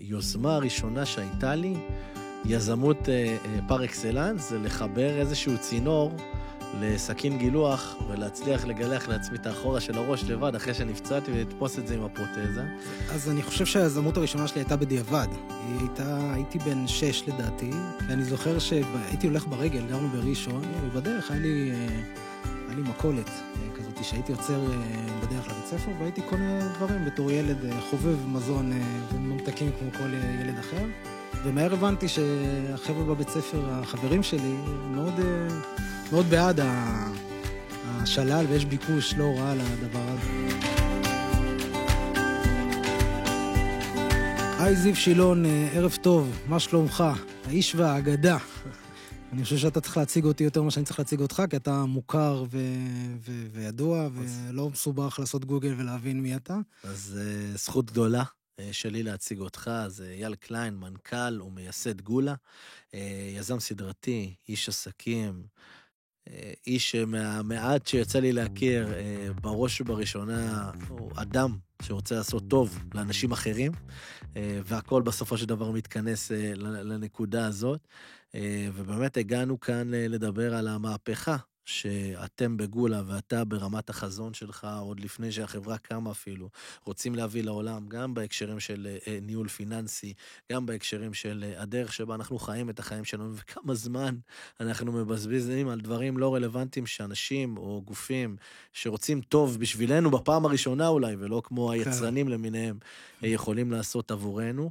היוזמה הראשונה שהייתה לי, יזמות פר אקסלנס, זה לחבר איזשהו צינור לסכין גילוח ולהצליח לגלח לעצמי את האחורה של הראש לבד אחרי שנפצעתי ולתפוס את זה עם הפרוטזה. אז אני חושב שהיזמות הראשונה שלי הייתה בדיעבד. היא הייתה, הייתי בן שש לדעתי, ואני זוכר שהייתי הולך ברגל, גרנו בראשון, ובדרך היה לי, היה לי מכולת כזאת, שהייתי עוצר בדרך לבית ספר והייתי קונה דברים בתור ילד חובב מזון וממתקים כמו כל ילד אחר. ומהר הבנתי שהחבר'ה בבית ספר, החברים שלי, מאוד... מאוד בעד השלל, ויש ביקוש לא רע לדבר הזה. היי זיו שילון, ערב טוב, מה שלומך? האיש והאגדה. אני חושב שאתה צריך להציג אותי יותר ממה שאני צריך להציג אותך, כי אתה מוכר ו- ו- וידוע, ולא מסובך לעשות גוגל ולהבין מי אתה. אז uh, זכות גדולה שלי להציג אותך, זה אייל קליין, מנכ"ל ומייסד גולה, uh, יזם סדרתי, איש עסקים. איש מהמעט שיצא לי להכיר, בראש ובראשונה, הוא אדם שרוצה לעשות טוב לאנשים אחרים, והכל בסופו של דבר מתכנס לנקודה הזאת. ובאמת הגענו כאן לדבר על המהפכה שאתם בגולה ואתה ברמת החזון שלך, עוד לפני שהחברה קמה אפילו, רוצים להביא לעולם, גם בהקשרים של ניהול פיננסי, גם בהקשרים של הדרך שבה אנחנו חיים את החיים שלנו, וכמה זמן אנחנו מבזבזים על דברים לא רלוונטיים שאנשים או גופים שרוצים טוב בשבילנו בפעם הראשונה אולי, ולא כמו היצרנים למיניהם, יכולים לעשות עבורנו.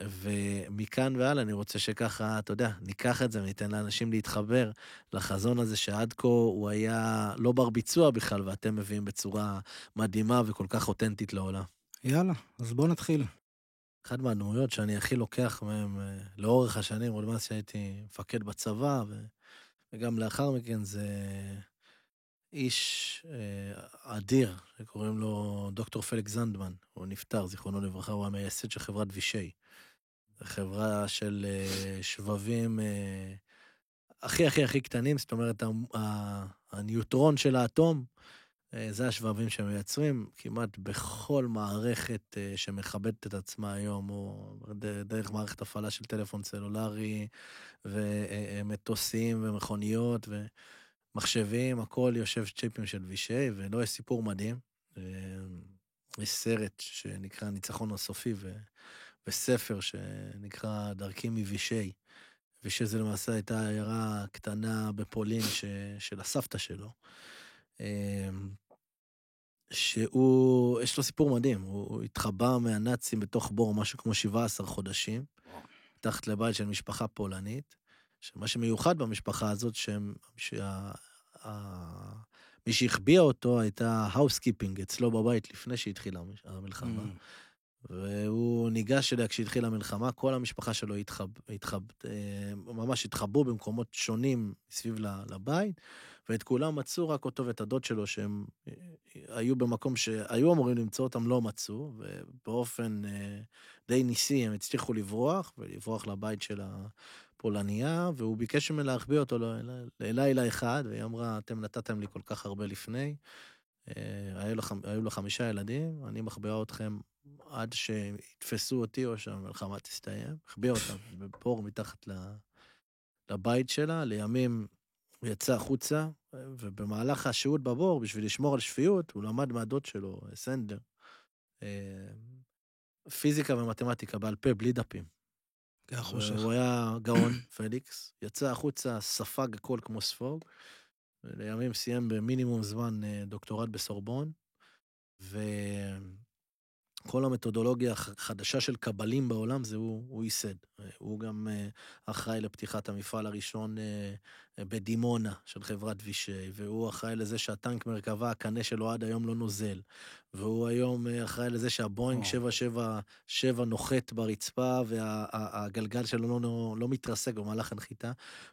ומכאן והלאה אני רוצה שככה, אתה יודע, ניקח את זה וניתן לאנשים להתחבר לחזון הזה שעד כה הוא היה לא בר ביצוע בכלל, ואתם מביאים בצורה מדהימה וכל כך אותנטית לעולם. יאללה, אז בוא נתחיל. אחת מהדמויות שאני הכי לוקח מהם לאורך השנים, עוד מאז שהייתי מפקד בצבא, וגם לאחר מכן זה איש אדיר, שקוראים לו דוקטור פליקס זנדמן, הוא נפטר, זיכרונו לברכה, הוא המייסד של חברת וישי. חברה של שבבים הכי הכי הכי קטנים, זאת אומרת, הניוטרון של האטום, זה השבבים שמייצרים כמעט בכל מערכת שמכבדת את עצמה היום, או דרך מערכת הפעלה של טלפון סלולרי, ומטוסים ומכוניות ומחשבים, הכל יושב צ'יפים של וישי, ולא יש סיפור מדהים. יש סרט שנקרא ניצחון הסופי, וספר שנקרא דרכי מווישי. ושזה למעשה הייתה עיירה קטנה בפולין ש... של הסבתא שלו. שהוא, יש לו סיפור מדהים, הוא התחבא מהנאצים בתוך בור משהו כמו 17 חודשים, תחת לבית של משפחה פולנית, שמה שמיוחד במשפחה הזאת, שהם, שה... מי שהחביאה אותו הייתה ה housekeeping אצלו בבית לפני שהתחילה המלחמה. והוא ניגש אליה כשהתחילה המלחמה, כל המשפחה שלו התחב, התחב, ממש התחבאו במקומות שונים סביב לבית, ואת כולם מצאו, רק אותו ואת הדוד שלו, שהם היו במקום שהיו אמורים למצוא אותם, לא מצאו, ובאופן די ניסי הם הצליחו לברוח, ולברוח לבית של הפולניה, והוא ביקש ממנה להחביא אותו ללילה אחד, והיא אמרה, אתם נתתם לי כל כך הרבה לפני. היו לו חמישה ילדים, אני מחביאה אתכם עד שיתפסו אותי או שהמלחמה תסתיים. החביאה אותם בבור מתחת לבית שלה, לימים הוא יצא החוצה, ובמהלך השהות בבור, בשביל לשמור על שפיות, הוא למד מהדוד שלו, סנדר, פיזיקה ומתמטיקה בעל פה, בלי דפים. הוא היה גאון, פליקס, יצא החוצה, ספג הכל כמו ספוג. לימים סיים במינימום זמן דוקטורט בסורבון, וכל המתודולוגיה החדשה של קבלים בעולם זה הוא, הוא ייסד. הוא גם אחראי לפתיחת המפעל הראשון בדימונה של חברת וישי, והוא אחראי לזה שהטנק מרכבה, הקנה שלו עד היום לא נוזל, והוא היום אחראי לזה שהבואינג 777 נוחת ברצפה והגלגל שלו לא, לא מתרסק במהלך הנחיתה.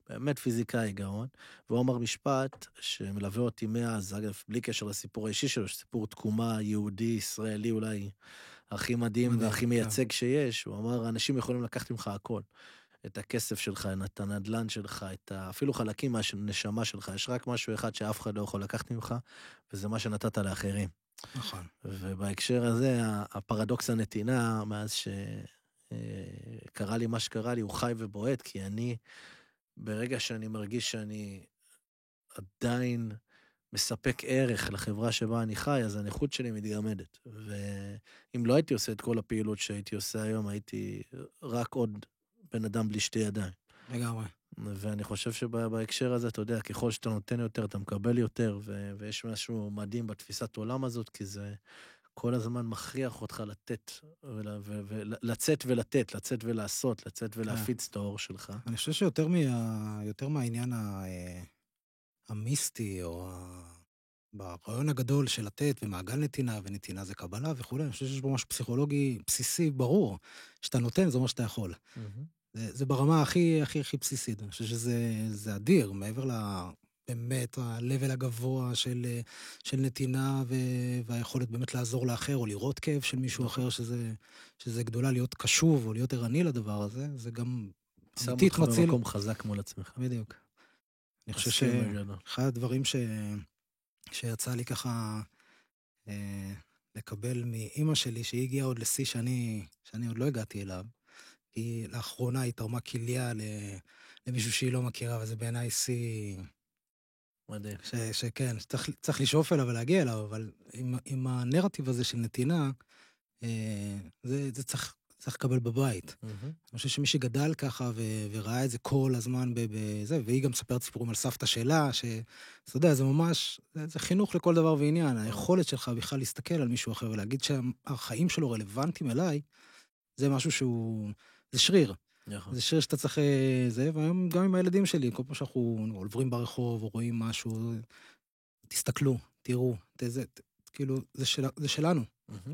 באמת פיזיקאי גאון. והוא אמר משפט שמלווה אותי מאז, אגב, בלי קשר לסיפור האישי שלו, שסיפור תקומה יהודי, ישראלי אולי הכי מדהים והכי מייצג שיש. הוא אמר, אנשים יכולים לקחת ממך הכל. את הכסף שלך, את הנדלן שלך, את ה... אפילו חלקים מהנשמה שלך. יש רק משהו אחד שאף אחד לא יכול לקחת ממך, וזה מה שנתת לאחרים. נכון. ובהקשר הזה, הפרדוקס הנתינה, מאז שקרה לי מה שקרה לי, הוא חי ובועט, כי אני, ברגע שאני מרגיש שאני עדיין מספק ערך לחברה שבה אני חי, אז הנכות שלי מתגמדת. ואם לא הייתי עושה את כל הפעילות שהייתי עושה היום, הייתי רק עוד בן אדם בלי שתי ידיים. לגמרי. ואני חושב שבהקשר הזה, אתה יודע, ככל שאתה נותן יותר, אתה מקבל יותר, ו- ויש משהו מדהים בתפיסת עולם הזאת, כי זה כל הזמן מכריח אותך לתת, ולצאת ולתת, לצאת ולעשות, לצאת ולהפיץ את האור שלך. אני חושב שיותר מה, יותר מהעניין ה... המיסטי, או ה... ברעיון הגדול של לתת ומעגל נתינה, ונתינה זה קבלה וכולי, אני חושב שיש בו משהו פסיכולוגי בסיסי, ברור. שאתה נותן, זה אומר שאתה יכול. Mm-hmm. זה, זה ברמה הכי הכי הכי בסיסית, אני חושב שזה אדיר, מעבר ל... באמת ה-level הגבוה של, של נתינה ו, והיכולת באמת לעזור לאחר, או לראות כאב של מישהו אחר, שזה, שזה גדולה להיות קשוב או להיות ערני לדבר הזה, זה גם אמיתית מציל... שם אותך במקום חזק מול עצמך. בדיוק. אני חושב שאחד הדברים ש... שיצא לי ככה אה, לקבל מאימא שלי, שהיא הגיעה עוד לשיא שאני, שאני עוד לא הגעתי אליו, היא לאחרונה היא תרמה כליה למישהו שהיא לא מכירה, וזה בעיניי שיא... מדהים. ש, שכן, שצריך, צריך לשאוף אליו ולהגיע אליו, אבל עם, עם הנרטיב הזה של נתינה, אה, זה, זה צריך צריך לקבל בבית. Mm-hmm. אני חושב שמי שגדל ככה ו- וראה את זה כל הזמן בזה, והיא גם מספרת סיפורים על סבתא שלה, שאתה יודע, זה ממש, זה, זה חינוך לכל דבר ועניין. היכולת שלך בכלל להסתכל על מישהו אחר ולהגיד שהחיים שלו רלוונטיים אליי, זה משהו שהוא, זה שריר. נכון. זה שריר שאתה צריך... אה, זה, והיום גם עם הילדים שלי, כל פעם שאנחנו עוברים ברחוב או רואים משהו, תסתכלו, תראו, תזה, כאילו, זה, של, זה שלנו.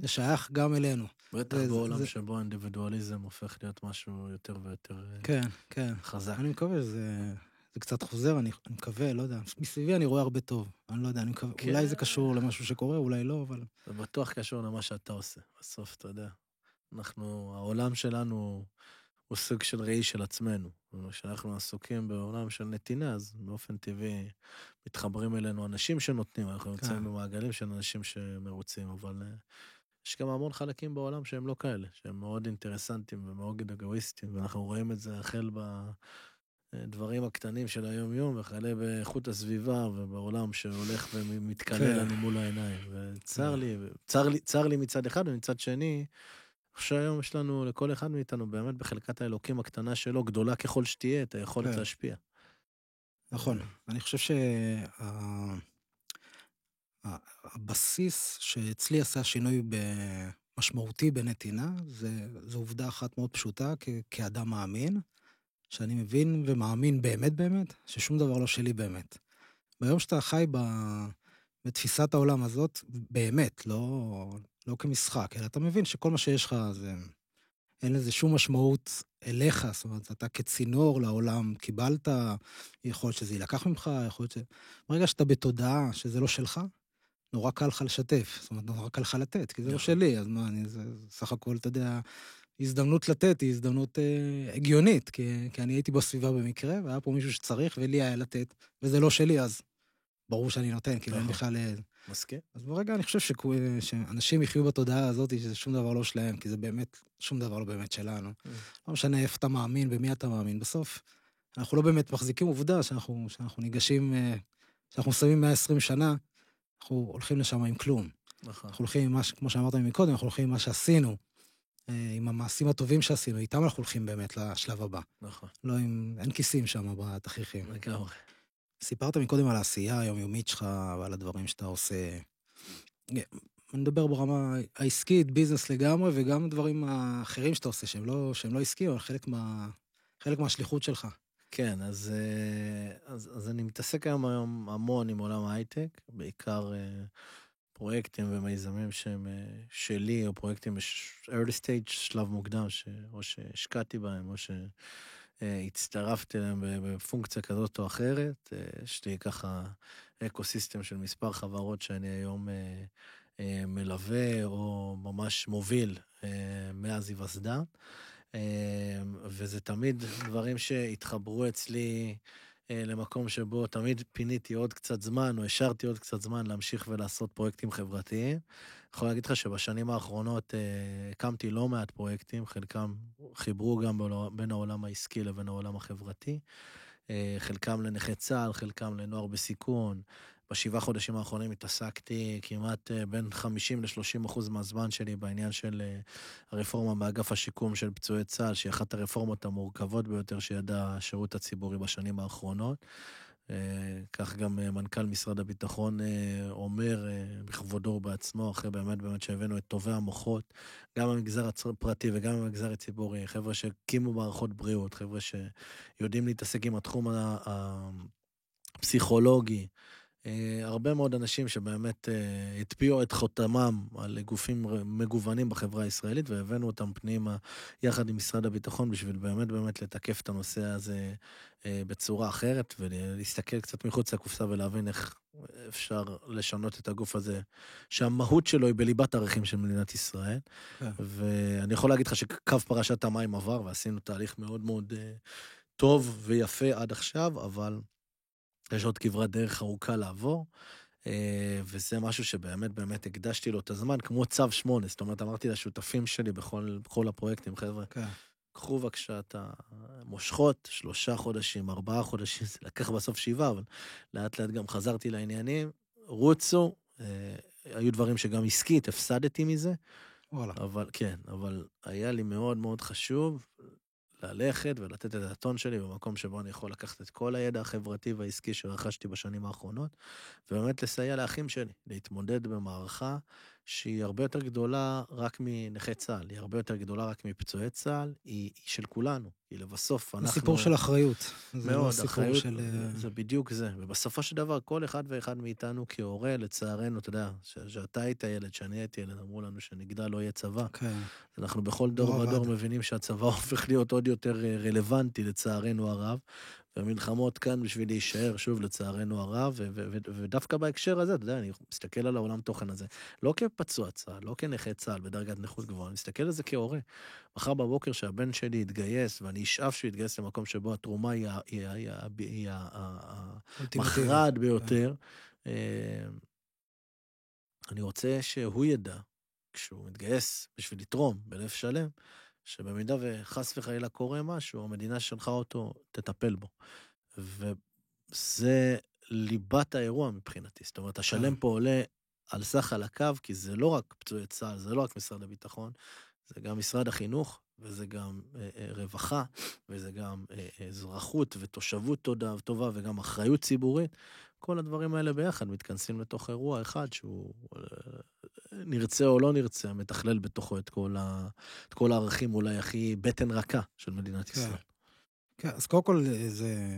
זה שייך גם אלינו. בטח בעולם זה... שבו האינדיבידואליזם הופך להיות משהו יותר ויותר אה, כן, כן. חזק. אני מקווה שזה זה קצת חוזר, אני, אני מקווה, לא יודע. מסביבי אני רואה הרבה טוב. אני לא יודע, אני מקווה, כן. אולי זה קשור למשהו שקורה, אולי לא, אבל... זה בטוח קשור למה שאתה עושה. בסוף, אתה יודע. אנחנו, העולם שלנו הוא סוג של ראי של עצמנו. כשאנחנו עסוקים בעולם של נתינה, אז באופן טבעי מתחברים אלינו אנשים שנותנים, אנחנו כן. נמצאים במעגלים של אנשים שמרוצים, אבל אה, יש גם המון חלקים בעולם שהם לא כאלה, שהם מאוד אינטרסנטים ומאוד אגואיסטים, ואנחנו רואים את זה החל בדברים הקטנים של היום-יום, וכאלה באיכות הסביבה ובעולם שהולך ומתקלל כן. לנו מול העיניים. וצר כן. לי, צר לי, צר לי מצד אחד, ומצד שני, שהיום יש לנו, לכל אחד מאיתנו, באמת בחלקת האלוקים הקטנה שלו, גדולה ככל שתהיה, את היכולת כן. להשפיע. נכון. אני חושב שהבסיס שה... שאצלי עשה שינוי משמעותי בנתינה, זה, זו עובדה אחת מאוד פשוטה כ... כאדם מאמין, שאני מבין ומאמין באמת באמת, ששום דבר לא שלי באמת. ביום שאתה חי ב... בתפיסת העולם הזאת, באמת, לא, לא כמשחק, אלא אתה מבין שכל מה שיש לך זה... אין לזה שום משמעות אליך, זאת אומרת, אתה כצינור לעולם קיבלת, יכול להיות שזה יילקח ממך, יכול להיות ש... ברגע שאתה בתודעה שזה לא שלך, נורא קל לך לשתף, זאת אומרת, נורא קל לך לתת, כי זה לא נכון. שלי, אז מה, אני, זה סך הכל, אתה יודע, הזדמנות לתת היא הזדמנות אה, הגיונית, כי, כי אני הייתי בסביבה במקרה, והיה פה מישהו שצריך, ולי היה לתת, וזה לא שלי, אז ברור שאני נותן, כאילו אין נכון. בכלל... אה, מסכים. אז ברגע אני חושב שכו... שאנשים יחיו בתודעה הזאת, שזה שום דבר לא שלהם, כי זה באמת, שום דבר לא באמת שלנו. Mm. לא משנה איפה אתה מאמין, במי אתה מאמין. בסוף, אנחנו לא באמת מחזיקים עובדה שאנחנו, שאנחנו ניגשים, אה, שאנחנו שמים 120 שנה, אנחנו הולכים לשם עם כלום. נכון. אנחנו הולכים עם מה, כמו שאמרת מקודם, אנחנו הולכים עם מה שעשינו, אה, עם המעשים הטובים שעשינו, איתם אנחנו הולכים באמת לשלב הבא. נכון. לא עם, אין כיסים שם בתכריכים. לגמרי. סיפרת מקודם על העשייה היומיומית שלך ועל הדברים שאתה עושה. אני מדבר ברמה העסקית, ביזנס לגמרי, וגם דברים האחרים שאתה עושה, שהם לא, שהם לא עסקיים, אבל חלק, מה, חלק מהשליחות שלך. כן, אז, אה, אז, אז אני מתעסק היום, היום המון עם עולם ההייטק, בעיקר אה, פרויקטים ומיזמים שהם אה, שלי, או פרויקטים ב-early stage, שלב מוקדם, ש, או שהשקעתי בהם, או ש... אה, הצטרפתי אליהם בפונקציה כזאת או אחרת. אה, יש לי ככה אקו סיסטם של מספר חברות שאני היום אה, מלווה או ממש מוביל מאז היווסדה. וזה תמיד דברים שהתחברו אצלי למקום שבו תמיד פיניתי עוד קצת זמן, או השארתי עוד קצת זמן להמשיך ולעשות פרויקטים חברתיים. אני יכול להגיד לך שבשנים האחרונות אה, הקמתי לא מעט פרויקטים, חלקם חיברו גם בין העולם העסקי לבין העולם החברתי. אה, חלקם לנכי צה"ל, חלקם לנוער בסיכון. בשבעה חודשים האחרונים התעסקתי כמעט אה, בין 50 ל-30 אחוז מהזמן שלי בעניין של אה, הרפורמה באגף השיקום של פצועי צה"ל, שהיא אחת הרפורמות המורכבות ביותר שידע השירות הציבורי בשנים האחרונות. כך גם מנכ"ל משרד הביטחון אומר בכבודו ובעצמו, אחרי באמת באמת שהבאנו את טובי המוחות, גם במגזר הפרטי וגם במגזר הציבורי, חבר'ה שהקימו מערכות בריאות, חבר'ה שיודעים להתעסק עם התחום הפסיכולוגי. הרבה מאוד אנשים שבאמת הטביעו את חותמם על גופים מגוונים בחברה הישראלית והבאנו אותם פנימה יחד עם משרד הביטחון בשביל באמת באמת לתקף את הנושא הזה אה, בצורה אחרת, ולהסתכל קצת מחוץ לקופסה ולהבין איך אפשר לשנות את הגוף הזה, שהמהות שלו היא בליבת הערכים של מדינת ישראל. כן. ואני יכול להגיד לך שקו פרשת המים עבר, ועשינו תהליך מאוד מאוד אה, טוב ויפה עד עכשיו, אבל יש עוד כברת דרך ארוכה לעבור. אה, וזה משהו שבאמת באמת הקדשתי לו את הזמן, כמו צו שמונה, זאת אומרת, אמרתי לשותפים שלי בכל, בכל הפרויקטים, חבר'ה, כן. קחו בבקשה את המושכות, שלושה חודשים, ארבעה חודשים, זה לקח בסוף שבעה, אבל לאט לאט גם חזרתי לעניינים, רוצו, אה, היו דברים שגם עסקית, הפסדתי מזה. וואלה. אבל כן, אבל היה לי מאוד מאוד חשוב ללכת ולתת את הטון שלי במקום שבו אני יכול לקחת את כל הידע החברתי והעסקי שרכשתי בשנים האחרונות, ובאמת לסייע לאחים שלי להתמודד במערכה שהיא הרבה יותר גדולה רק מנכי צה"ל, היא הרבה יותר גדולה רק מפצועי צה"ל, היא, היא של כולנו. כי לבסוף אנחנו... זה סיפור של אחריות. מאוד, זה אחריות, של... אה, זה בדיוק זה. ובסופו של דבר, כל אחד ואחד מאיתנו כהורה, לצערנו, אתה יודע, שאתה היית ילד, שאני הייתי ילד, אמרו לנו שנגדל לא יהיה צבא. כן. אנחנו בכל דור ודור מבינים שהצבא הופך להיות עוד יותר אה, רלוונטי, לצערנו הרב. והמלחמות כאן בשביל להישאר, שוב, לצערנו הרב, ודווקא בהקשר הזה, אתה יודע, אני מסתכל על העולם תוכן הזה, לא כפצוע צה"ל, לא כנכה צה"ל בדרגת נכות גבוהה, אני מסתכל על זה כהורה. מחר בבוקר שהבן שלי יתגייס, ואני אשאף שהוא יתגייס למקום שבו התרומה היא המכרעת ביותר, אה, אני רוצה שהוא ידע, כשהוא מתגייס בשביל לתרום בלב שלם, שבמידה וחס וחלילה קורה משהו, המדינה שלחה אותו, תטפל בו. וזה ליבת האירוע מבחינתי. זאת אומרת, השלם כן. פה עולה על סך חלקיו, כי זה לא רק פצועי צה"ל, זה לא רק משרד הביטחון, זה גם משרד החינוך, וזה גם אה, אה, רווחה, וזה גם אה, אזרחות ותושבות תודה וטובה, וגם אחריות ציבורית. כל הדברים האלה ביחד מתכנסים לתוך אירוע אחד שהוא, נרצה או לא נרצה, מתכלל בתוכו את כל, ה, את כל הערכים אולי הכי בטן רכה של מדינת כן. ישראל. כן, אז קודם כל זה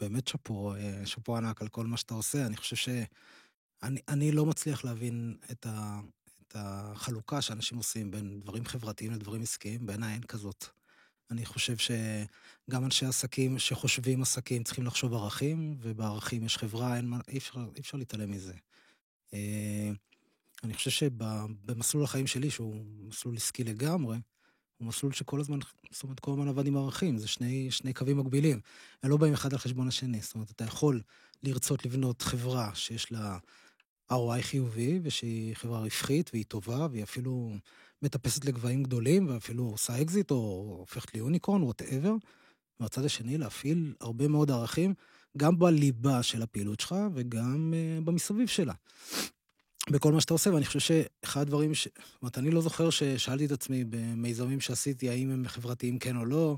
באמת שאפו, שאפו ענק על כל מה שאתה עושה. אני חושב שאני לא מצליח להבין את, ה, את החלוקה שאנשים עושים בין דברים חברתיים לדברים עסקיים, בעיניי אין כזאת. אני חושב שגם אנשי עסקים שחושבים עסקים צריכים לחשוב ערכים, ובערכים יש חברה, אין, אי, אפשר, אי אפשר להתעלם מזה. אני חושב שבמסלול החיים שלי, שהוא מסלול עסקי לגמרי, הוא מסלול שכל הזמן, זאת אומרת, כל הזמן עבד עם ערכים, זה שני, שני קווים מקבילים. הם לא באים אחד על חשבון השני, זאת אומרת, אתה יכול לרצות לבנות חברה שיש לה ROI חיובי, ושהיא חברה רווחית, והיא טובה, והיא אפילו מטפסת לגבהים גדולים, ואפילו עושה אקזיט, או הופכת ל unicorn, whatever. מהצד השני, להפעיל הרבה מאוד ערכים, גם בליבה של הפעילות שלך, וגם uh, במסביב שלה. בכל מה שאתה עושה, ואני חושב שאחד הדברים ש... זאת אומרת, אני לא זוכר ששאלתי את עצמי במיזמים שעשיתי, האם הם חברתיים כן או לא,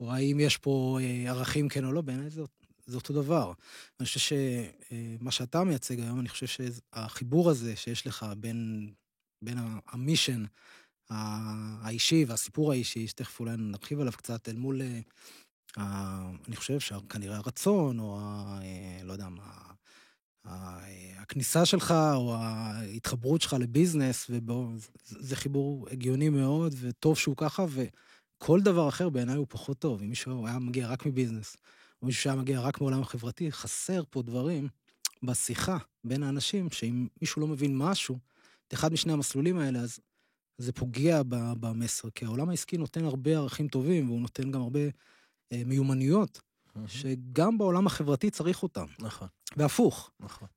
או האם יש פה אה, ערכים כן או לא, בעיניי זה, זה אותו דבר. אני חושב שמה שאתה מייצג היום, אני חושב שהחיבור הזה שיש לך בין, בין המישן האישי והסיפור האישי, שתכף אולי נרחיב עליו קצת, אל מול, אה, אני חושב שכנראה הרצון, או ה, אה, לא יודע מה, הכניסה שלך או ההתחברות שלך לביזנס, וזה חיבור הגיוני מאוד, וטוב שהוא ככה, וכל דבר אחר בעיניי הוא פחות טוב. אם מישהו היה מגיע רק מביזנס, או מישהו שהיה מגיע רק מעולם החברתי, חסר פה דברים בשיחה בין האנשים, שאם מישהו לא מבין משהו, את אחד משני המסלולים האלה, אז זה פוגע במסר, כי העולם העסקי נותן הרבה ערכים טובים, והוא נותן גם הרבה אה, מיומנויות שגם בעולם החברתי צריך אותם, נכון, והפוך. נכון.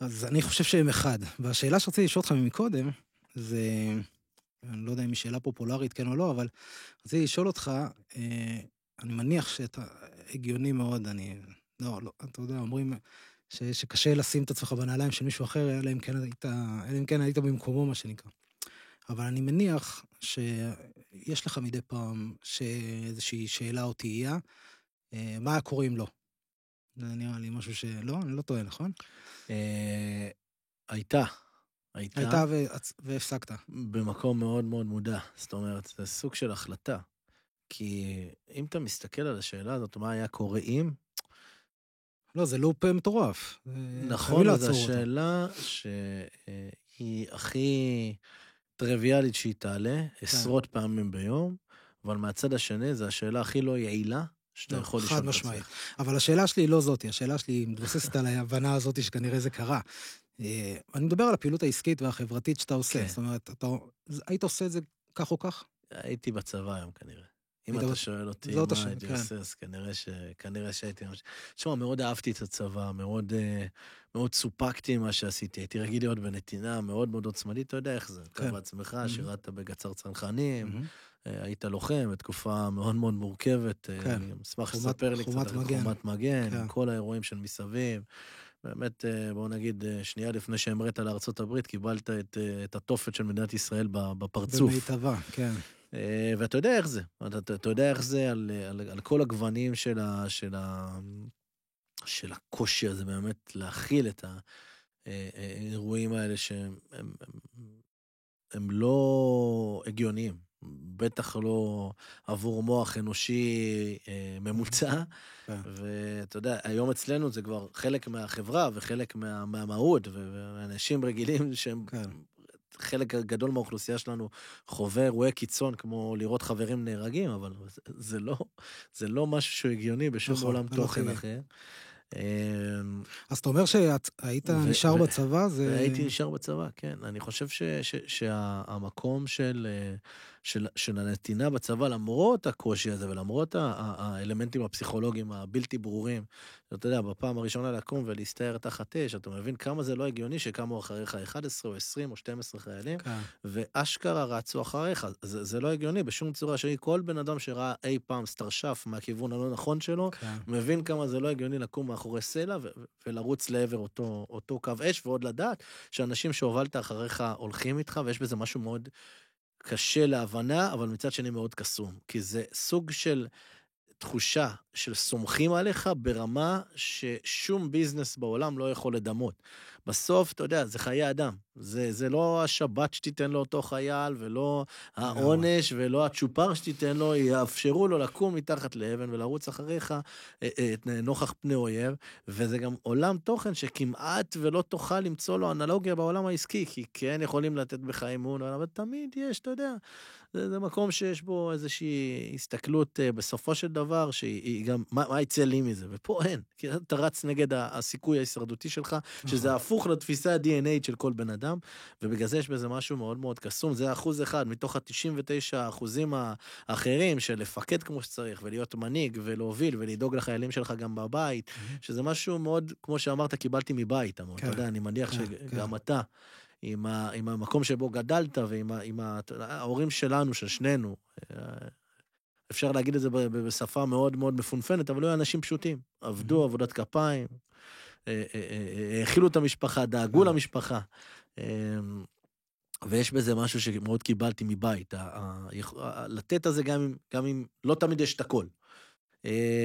אז אני חושב שהם אחד. והשאלה שרציתי לשאול אותך מקודם, זה, אני לא יודע אם היא שאלה פופולרית, כן או לא, אבל רציתי לשאול אותך, אה, אני מניח שאתה הגיוני מאוד, אני, לא, לא, אתה יודע, אומרים ש, שקשה לשים את עצמך בנעליים של מישהו אחר, אלא אם כן היית, אלא אם כן היית במקומו, מה שנקרא. אבל אני מניח שיש לך מדי פעם איזושהי שאלה או תהייה, מה היה קורה אם לא? זה נראה לי משהו שלא, אני לא טועה, נכון? אה, הייתה. הייתה. הייתה והפסקת. במקום מאוד מאוד מודע. זאת אומרת, זה סוג של החלטה. כי אם אתה מסתכל על השאלה הזאת, מה היה קורה אם... לא, זה לופ מטורף. נכון, זו השאלה שהיא הכי טריוויאלית שהיא תעלה, כן. עשרות פעמים ביום, אבל מהצד השני, זו השאלה הכי לא יעילה שאתה לא, יכול לשאול את עצמך. חד משמעית. אבל השאלה שלי היא לא זאתי, השאלה שלי מתבססת על ההבנה הזאת שכנראה זה קרה. אה, אני מדבר על הפעילות העסקית והחברתית שאתה עושה. כן. זאת אומרת, אתה, היית עושה את זה כך או כך? הייתי בצבא היום כנראה. אם אתה שואל אותי מה הייתי כן. עושה, אז כנראה, ש... כנראה שהייתי... תשמע, מאוד אהבתי את הצבא, מאוד, אה, מאוד סופקתי ממה שעשיתי. הייתי רגיל להיות בנתינה מאוד מאוד עוצמדית, אתה יודע איך זה. כן. אתה בעצמך, שירת בגצר צנחנים, היית לוחם בתקופה מאוד מאוד מורכבת. כן. אני אשמח לספר לי קצת על חומת מגן, כן. כל האירועים של מסביב. באמת, אה, בואו נגיד, אה, שנייה לפני שהמראת לארצות הברית, קיבלת את, אה, את התופת של מדינת ישראל בפרצוף. במיטבה, כן. ואתה יודע איך זה, אתה, אתה יודע איך זה על, על, על כל הגוונים של, ה, של, ה, של הקושי הזה באמת להכיל את האירועים האלה שהם הם, הם, הם לא הגיוניים. בטח לא עבור מוח אנושי אה, ממוצע. כן. ואתה יודע, היום אצלנו זה כבר חלק מהחברה וחלק מה, מהמהות, ואנשים רגילים שהם... כן. חלק גדול מהאוכלוסייה שלנו חווה אירועי קיצון, כמו לראות חברים נהרגים, אבל זה, זה לא, זה לא משהו שהוא הגיוני בשום נכון, עולם לא תוכן אחר. אז אתה אומר שהיית נשאר בצבא? הייתי נשאר בצבא, כן. אני חושב שהמקום של... של, של הנתינה בצבא, למרות הקושי הזה ולמרות האלמנטים הפסיכולוגיים הבלתי ברורים. אתה יודע, בפעם הראשונה לקום ולהסתער תחת אש, אתה מבין כמה זה לא הגיוני שקמו אחריך 11 או 20 או 12 חיילים, כן. ואשכרה רצו אחריך. זה, זה לא הגיוני בשום צורה שהיא. כל בן אדם שראה אי פעם סטרשף מהכיוון הלא נכון שלו, כן. מבין כמה זה לא הגיוני לקום מאחורי סלע ו- ולרוץ לעבר אותו, אותו קו אש, ועוד לדעת שאנשים שהובלת אחריך הולכים איתך, ויש בזה משהו מאוד... קשה להבנה, אבל מצד שני מאוד קסום. כי זה סוג של תחושה של סומכים עליך ברמה ששום ביזנס בעולם לא יכול לדמות. בסוף, אתה יודע, זה חיי אדם. זה, זה לא השבת שתיתן לאותו חייל, ולא העונש, ולא הצ'ופר שתיתן לו, יאפשרו לו לקום מתחת לאבן ולרוץ אחריך אה, אה, נוכח פני אויב, וזה גם עולם תוכן שכמעט ולא תוכל למצוא לו אנלוגיה בעולם העסקי, כי כן יכולים לתת בך אמון, אבל תמיד יש, אתה יודע, זה, זה מקום שיש בו איזושהי הסתכלות אה, בסופו של דבר, שהיא גם, מה, מה יצא לי מזה? ופה אין, כי אתה רץ נגד הסיכוי ההישרדותי שלך, שזה נכון. הפוך לתפיסה ה-DNA של כל בן אדם, ובגלל זה יש בזה משהו מאוד מאוד קסום, זה אחוז אחד מתוך ה-99 האחוזים האחרים של לפקד כמו שצריך, ולהיות מנהיג, ולהוביל, ולדאוג לחיילים שלך גם בבית, שזה משהו מאוד, כמו שאמרת, קיבלתי מבית, אמר, אתה כן, יודע, אני מניח כן, שגם כן. אתה. עם, ה, עם המקום שבו גדלת ועם ה, עם ה, ההורים שלנו, של שנינו. אה, אפשר להגיד את זה בשפה מאוד מאוד מפונפנת, אבל היו אנשים פשוטים. עבדו עבודת כפיים, אה, אה, האכילו את המשפחה, דאגו למשפחה. ויש בזה משהו שמאוד קיבלתי מבית, לתת את זה גם אם, גם אם לא תמיד יש את הכל.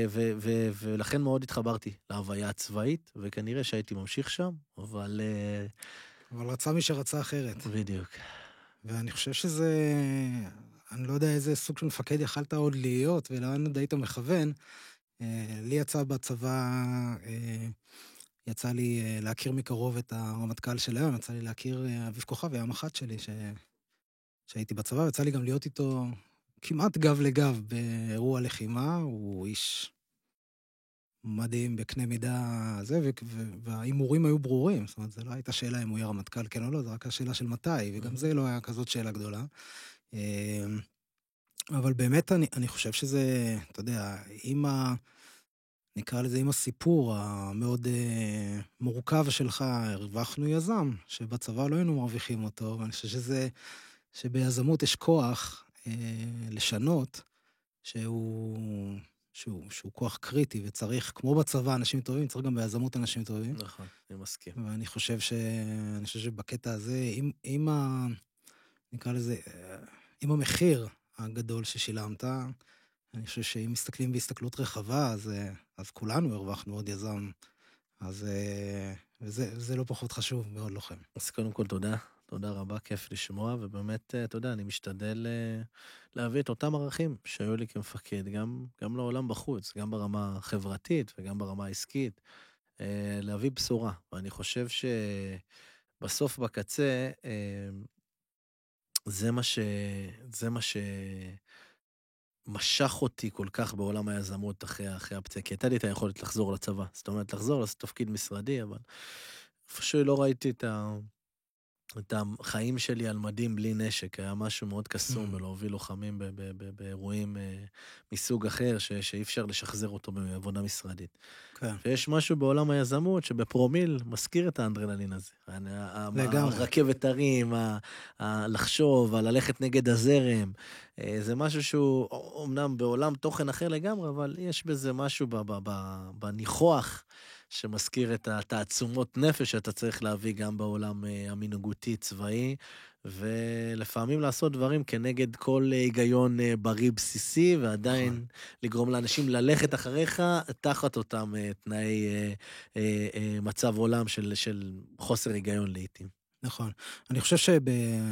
ו, ו, ולכן מאוד התחברתי להוויה הצבאית, וכנראה שהייתי ממשיך שם, אבל אבל רצה מי שרצה אחרת. בדיוק. ואני חושב שזה... אני לא יודע איזה סוג של מפקד יכלת עוד להיות ולאן עוד היית מכוון. אה, לי יצא בצבא, אה, יצא לי אה, להכיר מקרוב את הרמטכ"ל של היום, יצא לי להכיר אביב כוכבי, המח"ט שלי, ש... שהייתי בצבא, יצא לי גם להיות איתו כמעט גב לגב באירוע לחימה, הוא איש מדהים בקנה מידה זה, וההימורים היו ברורים. זאת אומרת, זו לא הייתה שאלה אם הוא יהיה רמטכ"ל כן או לא, זו רק השאלה של מתי, וגם זה לא היה כזאת שאלה גדולה. אמ, אבל באמת אני, אני חושב שזה, אתה יודע, אם ה... נקרא לזה, עם הסיפור המאוד אה, מורכב שלך, הרווחנו יזם, שבצבא לא היינו מרוויחים אותו, ואני חושב שזה, שביזמות יש כוח אה, לשנות, שהוא, שהוא, שהוא כוח קריטי, וצריך, כמו בצבא אנשים טובים, צריך גם ביזמות אנשים טובים. נכון, אני מסכים. ואני חושב, ש... אני חושב שבקטע הזה, עם, עם ה... נקרא לזה, אה, עם המחיר הגדול ששילמת, אני חושב שאם מסתכלים בהסתכלות רחבה, אז, אה, אז כולנו הרווחנו עוד יזם. אז אה, זה לא פחות חשוב, מאוד לוחם. אז קודם כל תודה, תודה רבה, כיף לשמוע, ובאמת, אתה יודע, אני משתדל להביא את אותם ערכים שהיו לי כמפקד, גם, גם לעולם בחוץ, גם ברמה החברתית וגם ברמה העסקית, להביא בשורה. ואני חושב שבסוף, בקצה, זה מה ש... זה מה ש... משך אותי כל כך בעולם היזמות אחרי, אחרי הפציעה, כי הייתה לי את היכולת לחזור לצבא. זאת אומרת, לחזור, לעשות תפקיד משרדי, אבל איפשהו לא ראיתי את, ה... את החיים שלי על מדים בלי נשק. היה משהו מאוד קסום mm. בלהוביל לוחמים באירועים אה, מסוג אחר. שאי אפשר לשחזר אותו בעבודה משרדית. כן. ויש משהו בעולם היזמות שבפרומיל מזכיר את האנדרנלין הזה. לגמרי. הרכבת הרים, לחשוב, ללכת נגד הזרם. אה, זה משהו שהוא אומנם בעולם תוכן אחר לגמרי, אבל יש בזה משהו בניחוח. שמזכיר את התעצומות נפש שאתה צריך להביא גם בעולם אה, המנהגותי ולפעמים לעשות דברים כנגד כל היגיון אה, בריא בסיסי, ועדיין נכון. לגרום לאנשים ללכת אחריך תחת אותם אה, תנאי מצב עולם של, של חוסר היגיון לעיתים. נכון. אני חושב, שב...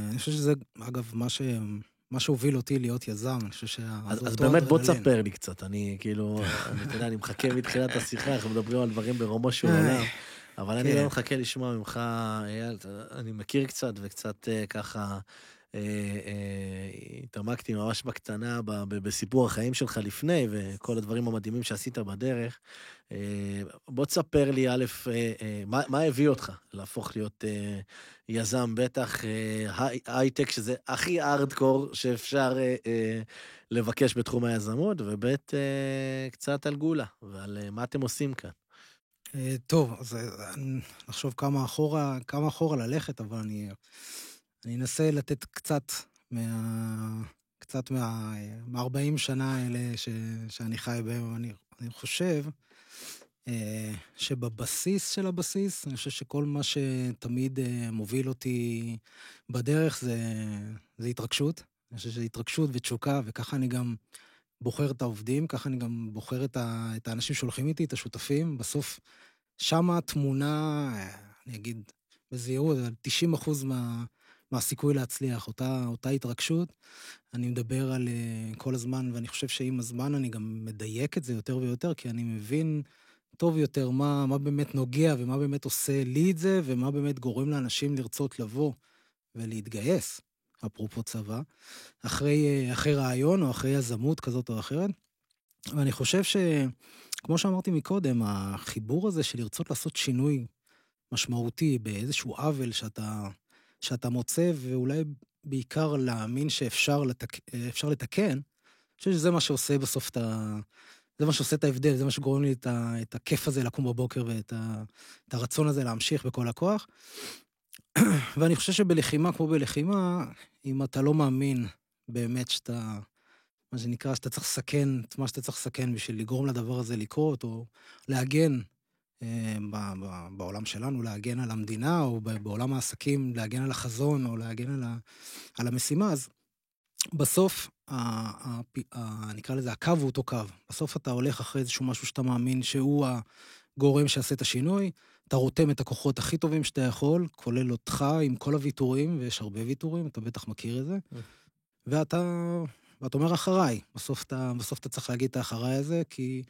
אני חושב שזה, אגב, מה ש... מה שהוביל אותי להיות יזם, אני חושב שה... אז, אז באמת בוא תספר לי קצת, אני כאילו, אני, אתה יודע, אני מחכה מתחילת השיחה, אנחנו מדברים על דברים ברומו של עולם, אבל אני כן. לא מחכה לשמוע ממך, אייל, אני מכיר קצת וקצת אה, ככה... אה, אה, התעמקתי ממש בקטנה בסיפור החיים שלך לפני, וכל הדברים המדהימים שעשית בדרך. אה, בוא תספר לי, א', מה, מה הביא אותך להפוך להיות יזם, בטח הייטק, שזה הכי ארדקור שאפשר לבקש בתחום היזמות, וב', קצת על גולה, ועל מה אתם עושים כאן. טוב, אז נחשוב כמה אחורה, כמה אחורה ללכת, אבל אני... אני אנסה לתת קצת מה... קצת מה... מה-40 שנה האלה ש... שאני חי בהם. אני, אני חושב אה, שבבסיס של הבסיס, אני חושב שכל מה שתמיד אה, מוביל אותי בדרך זה, זה התרגשות. אני חושב שזה התרגשות ותשוקה, וככה אני גם בוחר את העובדים, ככה אני גם בוחר את, ה... את האנשים שהולכים איתי, את השותפים. בסוף, שמה התמונה, אני אגיד בזהירות, 90 אחוז מה... מהסיכוי להצליח, אותה, אותה התרגשות. אני מדבר על כל הזמן, ואני חושב שעם הזמן אני גם מדייק את זה יותר ויותר, כי אני מבין טוב יותר מה, מה באמת נוגע ומה באמת עושה לי את זה, ומה באמת גורם לאנשים לרצות לבוא ולהתגייס, אפרופו צבא, אחרי, uh, אחרי רעיון או אחרי יזמות כזאת או אחרת. ואני חושב שכמו שאמרתי מקודם, החיבור הזה של לרצות לעשות שינוי משמעותי באיזשהו עוול שאתה שאתה מוצא, ואולי בעיקר להאמין שאפשר לתק... לתקן, אני חושב שזה מה שעושה בסוף את ה... זה מה שעושה את ההבדל, זה מה שגורם לי את, ה... את הכיף הזה לקום בבוקר ואת ה... את הרצון הזה להמשיך בכל הכוח. ואני חושב שבלחימה כמו בלחימה, אם אתה לא מאמין באמת שאתה, מה שנקרא, שאתה צריך לסכן את מה שאתה צריך לסכן בשביל לגרום לדבר הזה לקרות, או להגן אה, בעולם שלנו להגן על המדינה, או בעולם העסקים להגן על החזון, או להגן על, ה, על המשימה, אז בסוף, ה, ה, ה, נקרא לזה, הקו הוא אותו קו. בסוף אתה הולך אחרי איזשהו משהו שאתה מאמין שהוא הגורם שיעשה את השינוי, אתה רותם את הכוחות הכי טובים שאתה יכול, כולל אותך עם כל הוויתורים, ויש הרבה ויתורים, אתה בטח מכיר את זה, mm. ואתה, ואתה אומר אחריי. בסוף אתה, בסוף אתה צריך להגיד את האחריי הזה, כי...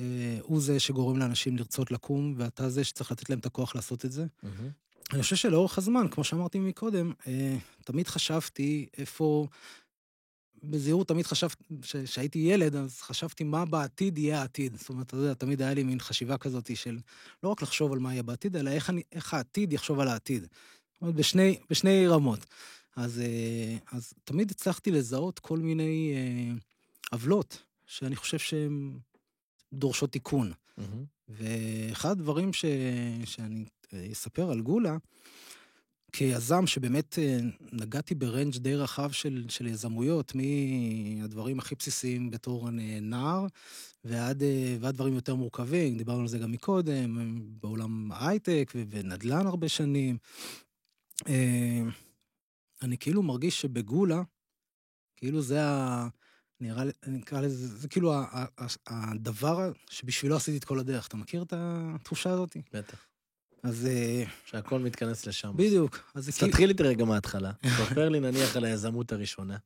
אה, הוא זה שגורם לאנשים לרצות לקום, ואתה זה שצריך לתת להם את הכוח לעשות את זה. Mm-hmm. אני חושב שלאורך הזמן, כמו שאמרתי מקודם, אה, תמיד חשבתי איפה... בזהירות תמיד חשבתי, כשהייתי ילד, אז חשבתי מה בעתיד יהיה העתיד. זאת אומרת, אתה יודע, תמיד היה לי מין חשיבה כזאת של לא רק לחשוב על מה יהיה בעתיד, אלא איך, אני, איך העתיד יחשוב על העתיד. זאת אומרת, בשני, בשני רמות. אז, אה, אז תמיד הצלחתי לזהות כל מיני עוולות, שאני חושב שהן דורשות תיקון. מהמם. ואחד הדברים ש... שאני אספר על גולה, כיזם שבאמת אה, נגעתי ברנג' די רחב של, של יזמויות, מהדברים הכי בסיסיים בתור אה, נער, ועד, אה, ועד דברים יותר מורכבים, דיברנו על זה גם מקודם, בעולם ההייטק ונדל"ן הרבה שנים. אני כאילו מרגיש שבגולה, כאילו זה ה... נראה לי, אני אקרא לזה, זה כאילו הדבר שבשבילו עשיתי את כל הדרך. אתה מכיר את התחושה הזאת? בטח. אז אה, שהכל מתכנס לשם. בדיוק. אז אז כאילו... תתחיל איתי רגע מההתחלה. ספר לי נניח על היזמות הראשונה.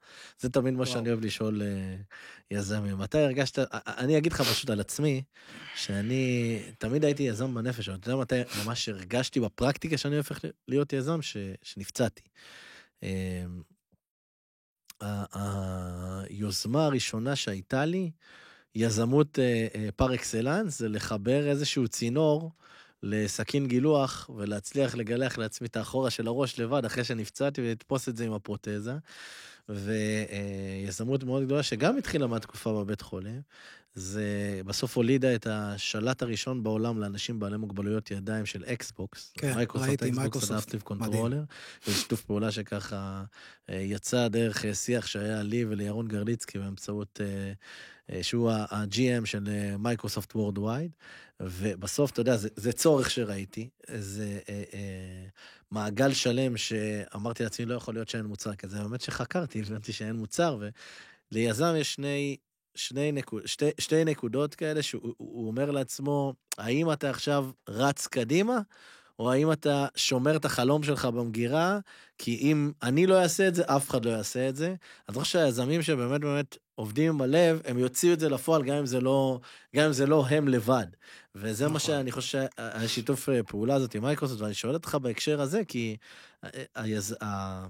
זה תמיד מה. שאני אוהב לשאול אה, יזמים. מתי הרגשת, אני אגיד לך פשוט על עצמי, שאני תמיד הייתי יזם בנפש, אבל אתה יודע מתי ממש הרגשתי בפרקטיקה שאני הופך להיות יזם? ש- שנפצעתי. ה- היוזמה הראשונה שהייתה לי, יזמות אה, אה, פר אקסלנס, זה לחבר איזשהו צינור לסכין גילוח ולהצליח לגלח לעצמי את האחורה של הראש לבד אחרי שנפצעתי ולתפוס את זה עם הפרוטזה. ויזמות מאוד גדולה שגם התחילה מהתקופה בבית חולים. זה בסוף הולידה את השלט הראשון בעולם לאנשים בעלי מוגבלויות ידיים של אקסבוקס. כן, מייקרוסופט ראיתי, אקסבוקס מייקרוסופט. controller. זה שיתוף פעולה שככה אה, יצא דרך אה, שיח שהיה לי ולירון גרליצקי באמצעות, אה, שהוא ה-GM של אה, מייקרוסופט worldwide. ובסוף, אתה יודע, זה, זה צורך שראיתי, זה אה, אה, מעגל שלם שאמרתי לעצמי, לא יכול להיות שאין מוצר כזה, באמת שחקרתי, הבנתי שאין מוצר, וליזם יש שני, שני, נקוד, שתי, שתי נקודות כאלה, שהוא הוא אומר לעצמו, האם אתה עכשיו רץ קדימה, או האם אתה שומר את החלום שלך במגירה, כי אם אני לא אעשה את זה, אף אחד לא יעשה את זה. אז אני חושב שהיזמים שבאמת באמת עובדים עם הלב, הם יוציאו את זה לפועל, גם אם זה לא, גם אם זה לא הם לבד. וזה מה נכון. שאני חושב, השיתוף אה, פעולה הזאת עם מייקרוסופט, ואני שואל אותך בהקשר הזה, כי אה, היז... ה-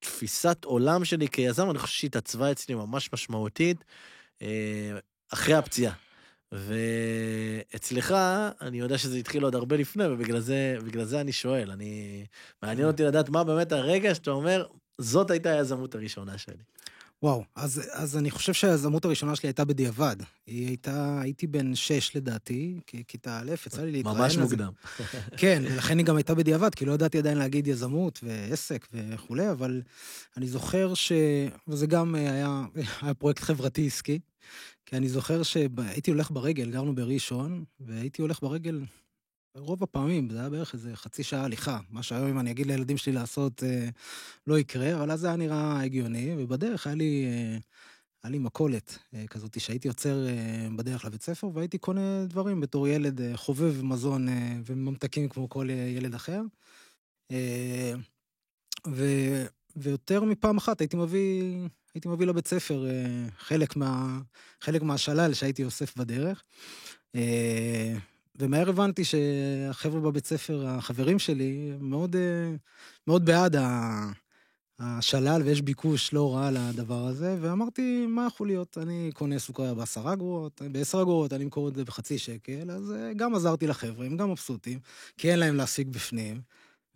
תפיסת עולם שלי כיזם, אני חושב שהתעצבה אצלי ממש משמעותית אה, אחרי הפציעה. ואצלך, אני יודע שזה התחיל עוד הרבה לפני, ובגלל זה, זה אני שואל. אני... מעניין אותי לדעת מה באמת הרגע שאתה אומר, זאת הייתה היזמות הראשונה שלי. וואו, אז, אז אני חושב שהיזמות הראשונה שלי הייתה בדיעבד. היא הייתה, הייתי בן שש לדעתי, כיתה א', יצא לי להתראיין ממש. מוקדם. כן, ולכן היא גם הייתה בדיעבד, כי לא ידעתי עדיין להגיד יזמות ועסק וכולי, אבל אני זוכר ש... וזה גם אה, היה, היה פרויקט חברתי עסקי, כי אני זוכר שהייתי הולך ברגל, גרנו בראשון, והייתי הולך ברגל רוב הפעמים, זה היה בערך איזה חצי שעה הליכה. מה שהיום אם אני אגיד לילדים שלי לעשות אה, לא יקרה, אבל אז זה היה נראה הגיוני, ובדרך היה לי... אה, היה לי מכולת אה, כזאת שהייתי עוצר אה, בדרך לבית ספר והייתי קונה דברים בתור ילד חובב מזון וממתקים כמו כל ילד אחר. ו, ויותר מפעם אחת הייתי מביא, הייתי מביא לבית ספר חלק, מה, חלק מהשלל שהייתי אוסף בדרך. ומהר הבנתי שהחבר'ה בבית ספר, החברים שלי, מאוד, אה, מאוד בעד. השלל ויש ביקוש לא רע לדבר הזה, ואמרתי, מה יכול להיות? אני קונה סוכריה בעשרה אגורות, בעשר אגורות, אני אמכור את זה בחצי שקל, אז אה, גם עזרתי לחבר'ה, הם גם מבסוטים, כי אין להם להשיג בפנים.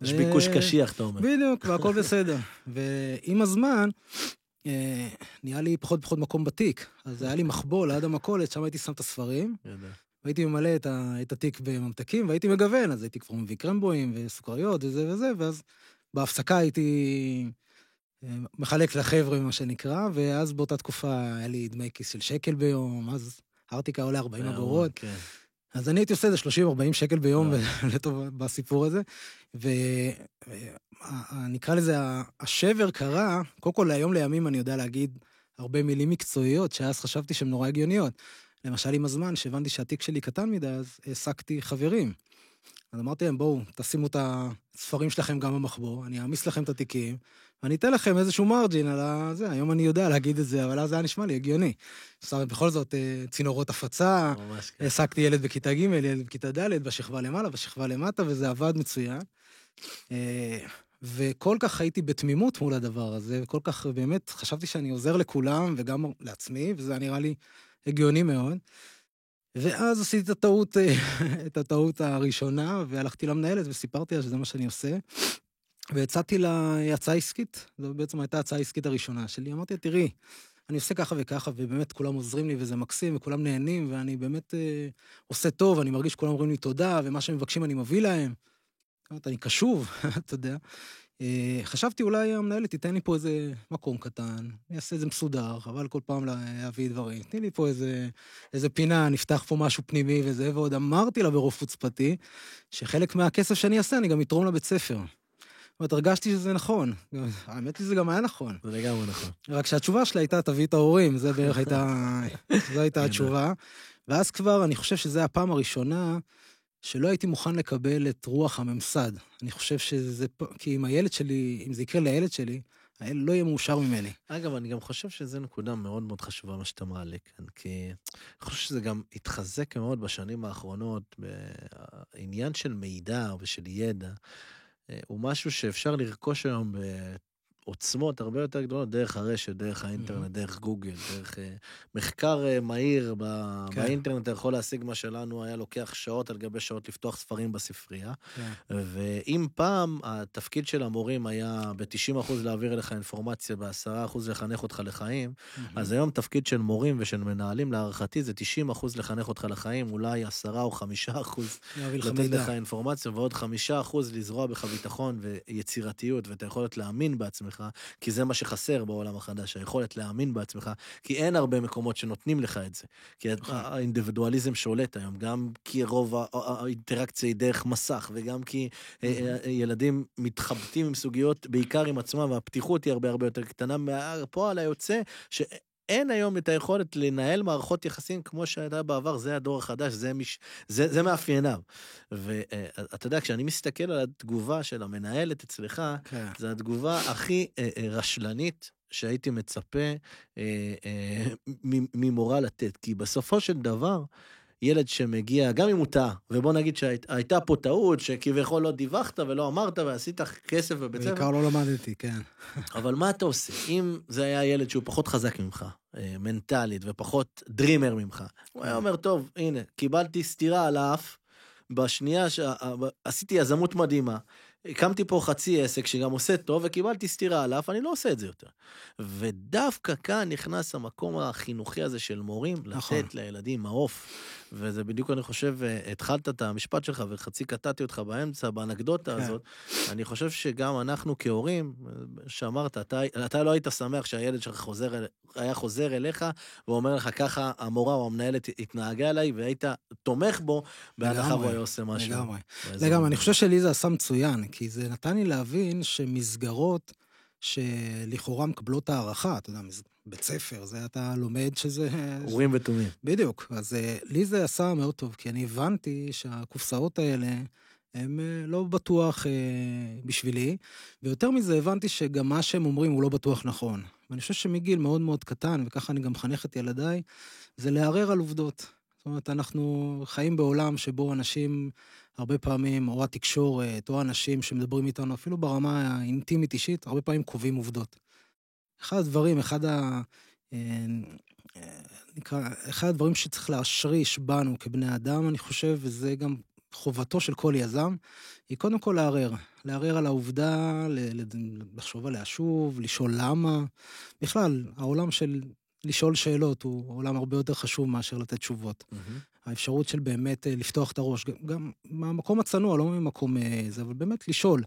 יש ו- ביקוש קשיח, אתה אומר. בדיוק, והכל בסדר. ועם הזמן, אה, נהיה לי פחות ופחות מקום בתיק. אז היה לי מחבוא ליד המכולת, שם הייתי שם את הספרים. והייתי ממלא את, ה, את התיק בממתקים, והייתי מגוון, אז הייתי כבר מביא קרמבואים וסוכריות וזה וזה, ואז בהפסקה הייתי אה, מחלק לחבר'ה, מה שנקרא, ואז באותה תקופה היה לי דמי כיס של שקל ביום, אז ארטיקה עולה 40 אגורות. כן. אז אני הייתי עושה איזה 30-40 שקל ביום. לטוב- בסיפור הזה. ונקרא לזה, ה- השבר קרה, קודם כל היום לימים אני יודע להגיד הרבה מילים מקצועיות, שאז חשבתי שהן נורא הגיוניות. למשל עם הזמן, שהבנתי שהתיק שלי קטן מדי, אז העסקתי חברים. אז אמרתי להם, בואו, תשימו את הספרים שלכם גם במחבוא, אני אעמיס לכם את התיקים, ואני אתן לכם איזשהו מרג'ין על ה... זה, היום אני יודע להגיד את זה, אבל אז זה היה נשמע לי הגיוני. עכשיו, בכל זאת, אה, צינורות הפצה, כן. העסקתי ילד בכיתה ג', ילד בכיתה ד', בשכבה למעלה, בשכבה למטה, וזה עבד מצוין. אה, וכל כך הייתי בתמימות מול הדבר הזה, וכל כך באמת חשבתי שאני עוזר לכולם וגם לעצמי, וזה נראה לי הגיוני מאוד. ואז עשיתי את הטעות, אה, את הטעות הראשונה, והלכתי למנהלת וסיפרתי לה שזה מה שאני עושה. והצעתי לה הצעה עסקית, זו בעצם הייתה ההצעה העסקית הראשונה שלי. אמרתי לה, תראי, אני עושה ככה וככה, ובאמת כולם עוזרים לי וזה מקסים, וכולם נהנים, ואני באמת אה, עושה טוב, אני מרגיש שכולם אומרים לי תודה, ומה שהם מבקשים אני מביא להם. אומרת, אני קשוב, אתה יודע. אה, חשבתי אולי המנהלת תיתן לי פה איזה מקום קטן, אני אעשה את זה מסודר, חבל כל פעם להביא דברים. תני לי פה איזה, איזה פינה, נפתח פה משהו פנימי וזה, ועוד אמרתי לה ברוב חוצפתי, שחלק מהכסף שאני אעשה אני גם אתרום לבית ספר. זאת אומרת, הרגשתי שזה נכון. האמת היא שזה גם היה נכון. זה לגמרי נכון. רק שהתשובה שלה הייתה, תביא את ההורים, זה בערך הייתה, זו הייתה התשובה. ואז כבר, אני חושב שזו הפעם הראשונה שלא הייתי מוכן לקבל את רוח הממסד. אני חושב שזה, כי אם הילד שלי, אם זה יקרה לילד שלי, הילד לא יהיה מאושר ממני. אגב, אני גם חושב שזו נקודה מאוד מאוד חשובה, מה שאתה מעלה כאן, כי אני חושב שזה גם התחזק מאוד בשנים האחרונות, בעניין של מידע ושל ידע. אה, הוא משהו שאפשר לרכוש היום עוצמות הרבה יותר גדולות דרך הרשת, דרך האינטרנט, mm-hmm. דרך גוגל, דרך uh, מחקר uh, מהיר ב- כן. באינטרנט, אתה יכול להשיג מה שלנו היה לוקח שעות על גבי שעות לפתוח ספרים בספרייה. כן. ואם פעם התפקיד של המורים היה ב-90% להעביר אליך אינפורמציה, ב-10% לחנך אותך לחיים, mm-hmm. אז היום תפקיד של מורים ושל מנהלים, להערכתי, זה 90% לחנך אותך לחיים, אולי 10 או 5% לתת לך אינפורמציה, ועוד 5% לזרוע בך ביטחון ויצירתיות ואת היכולת להאמין בעצמך. כי זה מה שחסר בעולם החדש, היכולת להאמין בעצמך, כי אין הרבה מקומות שנותנים לך את זה. כי נכון. האינדיבידואליזם שולט היום, גם כי רוב האינטראקציה היא דרך מסך, וגם כי אה, אה, אה, ילדים מתחבטים עם סוגיות, בעיקר עם עצמם, והפתיחות היא הרבה הרבה יותר קטנה. מהפועל היוצא, ש... אין היום את היכולת לנהל מערכות יחסים כמו שהייתה בעבר, זה הדור החדש, זה, מש... זה, זה מאפייניו. ואתה יודע, כשאני מסתכל על התגובה של המנהלת אצלך, כן. זו התגובה הכי אה, אה, רשלנית שהייתי מצפה אה, ממורה לתת. כי בסופו של דבר, ילד שמגיע, גם אם הוא טעה, ובוא נגיד שהייתה פה טעות, שכביכול לא דיווחת ולא אמרת ועשית כסף בבית ספר. בעיקר לא למדתי, כן. אבל מה אתה עושה? אם זה היה ילד שהוא פחות חזק ממך, אה, מנטלית, ופחות דרימר ממך, הוא היה אומר, טוב, הנה, קיבלתי סטירה על האף, בשנייה שעשיתי יזמות מדהימה, הקמתי פה חצי עסק שגם עושה טוב וקיבלתי סטירה עליו, אני לא עושה את זה יותר. ודווקא כאן נכנס המקום החינוכי הזה של מורים, נכון. לתת לילדים מעוף. וזה בדיוק, אני חושב, התחלת את המשפט שלך וחצי קטעתי אותך באמצע, באנקדוטה כן. הזאת. אני חושב שגם אנחנו כהורים, שאמרת, אתה, אתה לא היית שמח שהילד שלך חוזר, היה חוזר אליך ואומר לך, ככה המורה או המנהלת התנהגה אליי, והיית תומך בו, בהנחה והוא היה עושה משהו. לגמרי. לגמרי, אני חושב שלי זה עשה מצוין, כי זה נתן לי להבין שמסגרות שלכאורה מקבלות הערכה, אתה יודע, בית ספר, זה אתה לומד שזה... אורים ותומים. בדיוק. אז אה, לי זה עשה מאוד טוב, כי אני הבנתי שהקופסאות האלה... הם אה, לא בטוח אה, בשבילי, ויותר מזה הבנתי שגם מה שהם אומרים הוא לא בטוח נכון. ואני חושב שמגיל מאוד מאוד קטן, וככה אני גם מחנך את ילדיי, זה לערער על עובדות. זאת אומרת, אנחנו חיים בעולם שבו אנשים הרבה פעמים, או התקשורת, או אנשים שמדברים איתנו, אפילו ברמה האינטימית אישית, הרבה פעמים קובעים עובדות. אחד הדברים, אחד ה... אה, נקרא, אחד הדברים שצריך להשריש בנו כבני אדם, אני חושב, וזה גם חובתו של כל יזם, היא קודם כל לערער. לערער על העובדה, לחשוב עליה שוב, לשאול למה. בכלל, העולם של לשאול שאלות הוא עולם הרבה יותר חשוב מאשר לתת תשובות. Mm-hmm. האפשרות של באמת אה, לפתוח את הראש, גם מהמקום הצנוע, לא ממקום אה, זה, אבל באמת לשאול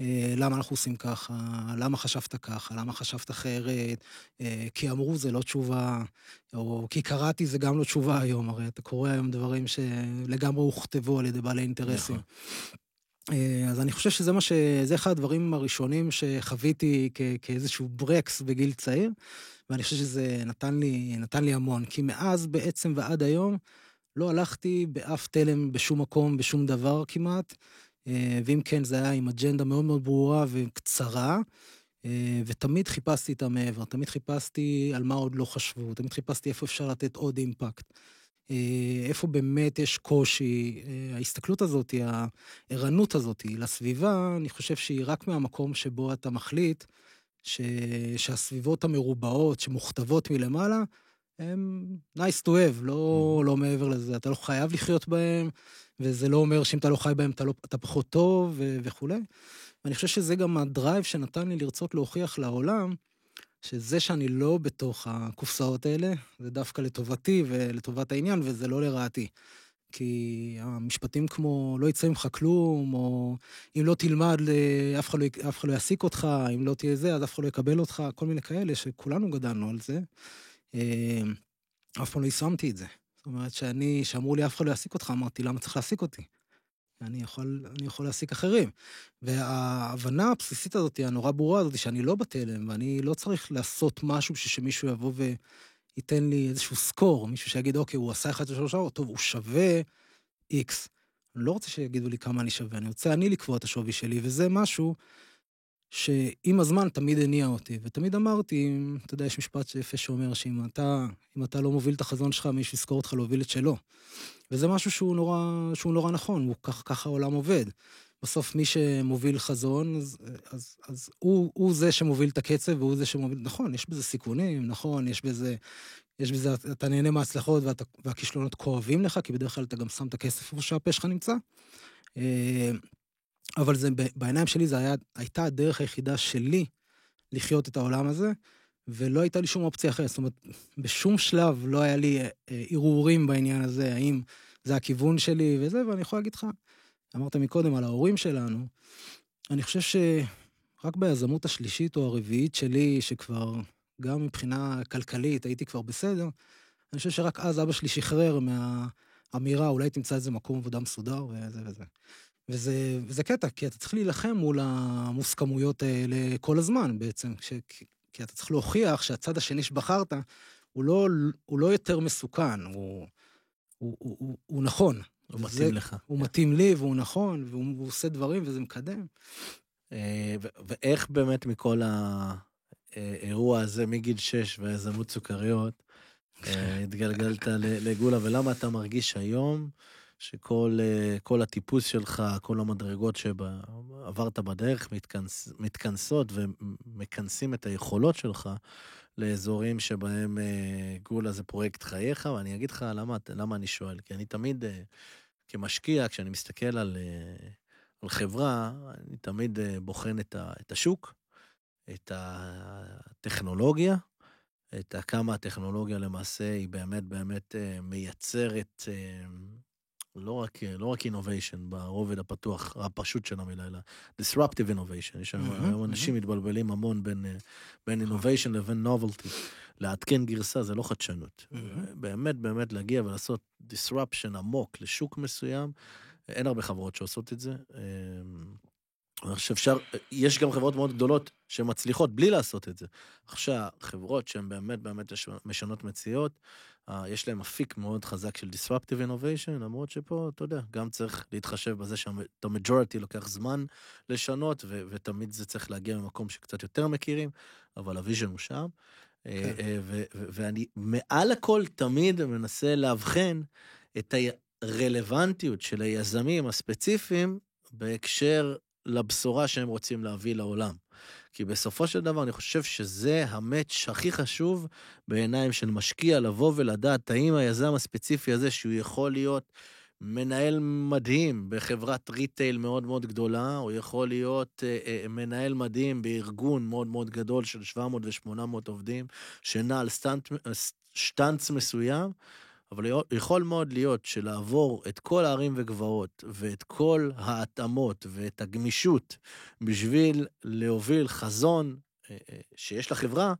אה, למה אנחנו עושים ככה, למה חשבת ככה, למה חשבת אחרת, כי אמרו זה לא תשובה, או כי קראתי זה גם לא תשובה היום, הרי אתה קורא היום דברים שלגמרי הוכתבו על ידי בעלי אינטרסים. נכון. אז אני חושב שזה מה ש... זה אחד הדברים הראשונים שחוויתי כ... כאיזשהו ברקס בגיל צעיר, ואני חושב שזה נתן לי, נתן לי המון, כי מאז בעצם ועד היום, לא הלכתי באף תלם, בשום מקום, בשום דבר כמעט, אה, ואם כן, זה היה עם אג'נדה מאוד מאוד ברורה וקצרה, אה, ותמיד חיפשתי את המעבר, תמיד חיפשתי על מה עוד לא חשבו, תמיד חיפשתי איפה אפשר לתת עוד אימפקט. אה, איפה באמת יש קושי, ההסתכלות הזאת, הערנות הזאת לסביבה, אני חושב שהיא רק מהמקום שבו אתה מחליט ש... שהסביבות המרובעות, שמוכתבות מלמעלה, הם nice to have, לא, mm. לא מעבר לזה. אתה לא חייב לחיות בהם, וזה לא אומר שאם אתה לא חי בהם אתה, לא, אתה פחות טוב ו- וכולי. ואני חושב שזה גם הדרייב שנתן לי לרצות להוכיח לעולם, שזה שאני לא בתוך הקופסאות האלה, זה דווקא לטובתי ולטובת העניין, וזה לא לרעתי. כי המשפטים כמו לא יצא ממך כלום, או אם לא תלמד, אף אחד לא, אף אחד לא יעסיק אותך, אם לא תהיה זה, אז אף אחד לא יקבל אותך, כל מיני כאלה שכולנו גדלנו על זה. אה, אף פעם לא יישמתי את זה. זאת אומרת שאני, שאמרו לי אף אחד לא יעסיק אותך, אמרתי, למה צריך להעסיק אותי? אני יכול, אני יכול להעסיק אחרים. וההבנה הבסיסית הזאת, הנורא ברורה הזאת, שאני לא בתלם, ואני לא צריך לעשות משהו בשביל שמישהו יבוא וייתן לי איזשהו סקור, מישהו שיגיד, אוקיי, הוא עשה אחד ושלוש שעות, טוב, הוא שווה איקס. אני לא רוצה שיגידו לי כמה אני שווה, אני רוצה אני לקבוע את השווי שלי, וזה משהו שעם הזמן תמיד הניע אותי, ותמיד אמרתי, אתה יודע, יש משפט יפה שאומר שאם אתה, אתה לא מוביל את החזון שלך, מישהו יזכור אותך להוביל את שלו. וזה משהו שהוא נורא, שהוא נורא נכון, הוא כך, ככה העולם עובד. בסוף מי שמוביל חזון, אז, אז, אז הוא, הוא זה שמוביל את הקצב והוא זה שמוביל, נכון, יש בזה סיכונים, נכון, יש בזה, יש בזה, אתה נהנה מההצלחות ואתה, והכישלונות כואבים לך, כי בדרך כלל אתה גם שם את הכסף איפה שהפה שלך נמצא. אה, אבל זה, בעיניים שלי זו היה, הייתה הדרך היחידה שלי לחיות את העולם הזה, ולא הייתה לי שום אופציה אחרת. זאת אומרת, בשום שלב לא היה לי אה, ערעורים בעניין הזה, האם זה הכיוון שלי וזה, ואני יכול להגיד לך, אמרת מקודם על ההורים שלנו, אני חושב שרק ביזמות השלישית או הרביעית שלי, שכבר, גם מבחינה כלכלית הייתי כבר בסדר, אני חושב שרק אז אבא שלי שחרר מהאמירה, אולי תמצא איזה מקום עבודה מסודר וזה וזה. וזה, וזה קטע, כי אתה צריך להילחם מול המוסכמויות האלה כל הזמן בעצם, ש, כי אתה צריך להוכיח שהצד השני שבחרת הוא לא, הוא לא יותר מסוכן, הוא, הוא, הוא, הוא, הוא נכון. הוא וזה, מתאים לך. הוא yeah. מתאים לי והוא נכון, והוא עושה דברים וזה מקדם. אה, ואיך באמת מכל האירוע הזה מגיל 6 והיזמות סוכריות, אה, התגלגלת לגולה, ולמה אתה מרגיש היום שכל uh, הטיפוס שלך, כל המדרגות שעברת בדרך מתכנס, מתכנסות ומכנסים את היכולות שלך לאזורים שבהם uh, גולה זה פרויקט חייך, ואני אגיד לך למה, למה אני שואל. כי אני תמיד, uh, כמשקיע, כשאני מסתכל על, על חברה, אני תמיד בוחן את, ה, את השוק, את הטכנולוגיה, את כמה הטכנולוגיה למעשה היא באמת באמת מייצרת... לא רק, לא רק innovation ברובד הפתוח, הפשוט של המילה, אלא disruptive innovation. יש mm-hmm, היום אנשים mm-hmm. מתבלבלים המון בין, בין נכון. innovation לבין novelty. לעדכן גרסה זה לא חדשנות. Mm-hmm. באמת, באמת להגיע ולעשות disruption עמוק לשוק מסוים, אין הרבה חברות שעושות את זה. אני חושב שאפשר, יש גם חברות מאוד גדולות שמצליחות בלי לעשות את זה. עכשיו, חברות שהן באמת באמת משנות מציאות, אה, יש להן אפיק מאוד חזק של disruptive innovation, למרות שפה, אתה יודע, גם צריך להתחשב בזה שאת המג'ורטי לוקח זמן לשנות, ו- ותמיד זה צריך להגיע ממקום שקצת יותר מכירים, אבל ה vision הוא שם. אה, כן. אה, ו- ו- ואני מעל הכל תמיד מנסה לאבחן את הרלוונטיות של היזמים הספציפיים בהקשר לבשורה שהם רוצים להביא לעולם. כי בסופו של דבר אני חושב שזה ה match הכי חשוב בעיניים של משקיע, לבוא ולדעת האם היזם הספציפי הזה, שהוא יכול להיות מנהל מדהים בחברת retail מאוד מאוד גדולה, או יכול להיות אה, אה, מנהל מדהים בארגון מאוד מאוד גדול של 700 ו-800 עובדים, שנע על סטנט, שטנץ מסוים, אבל יכול מאוד להיות שלעבור את כל הערים וגבעות ואת כל ההתאמות ואת הגמישות בשביל להוביל חזון אה, אה, שיש לחברה,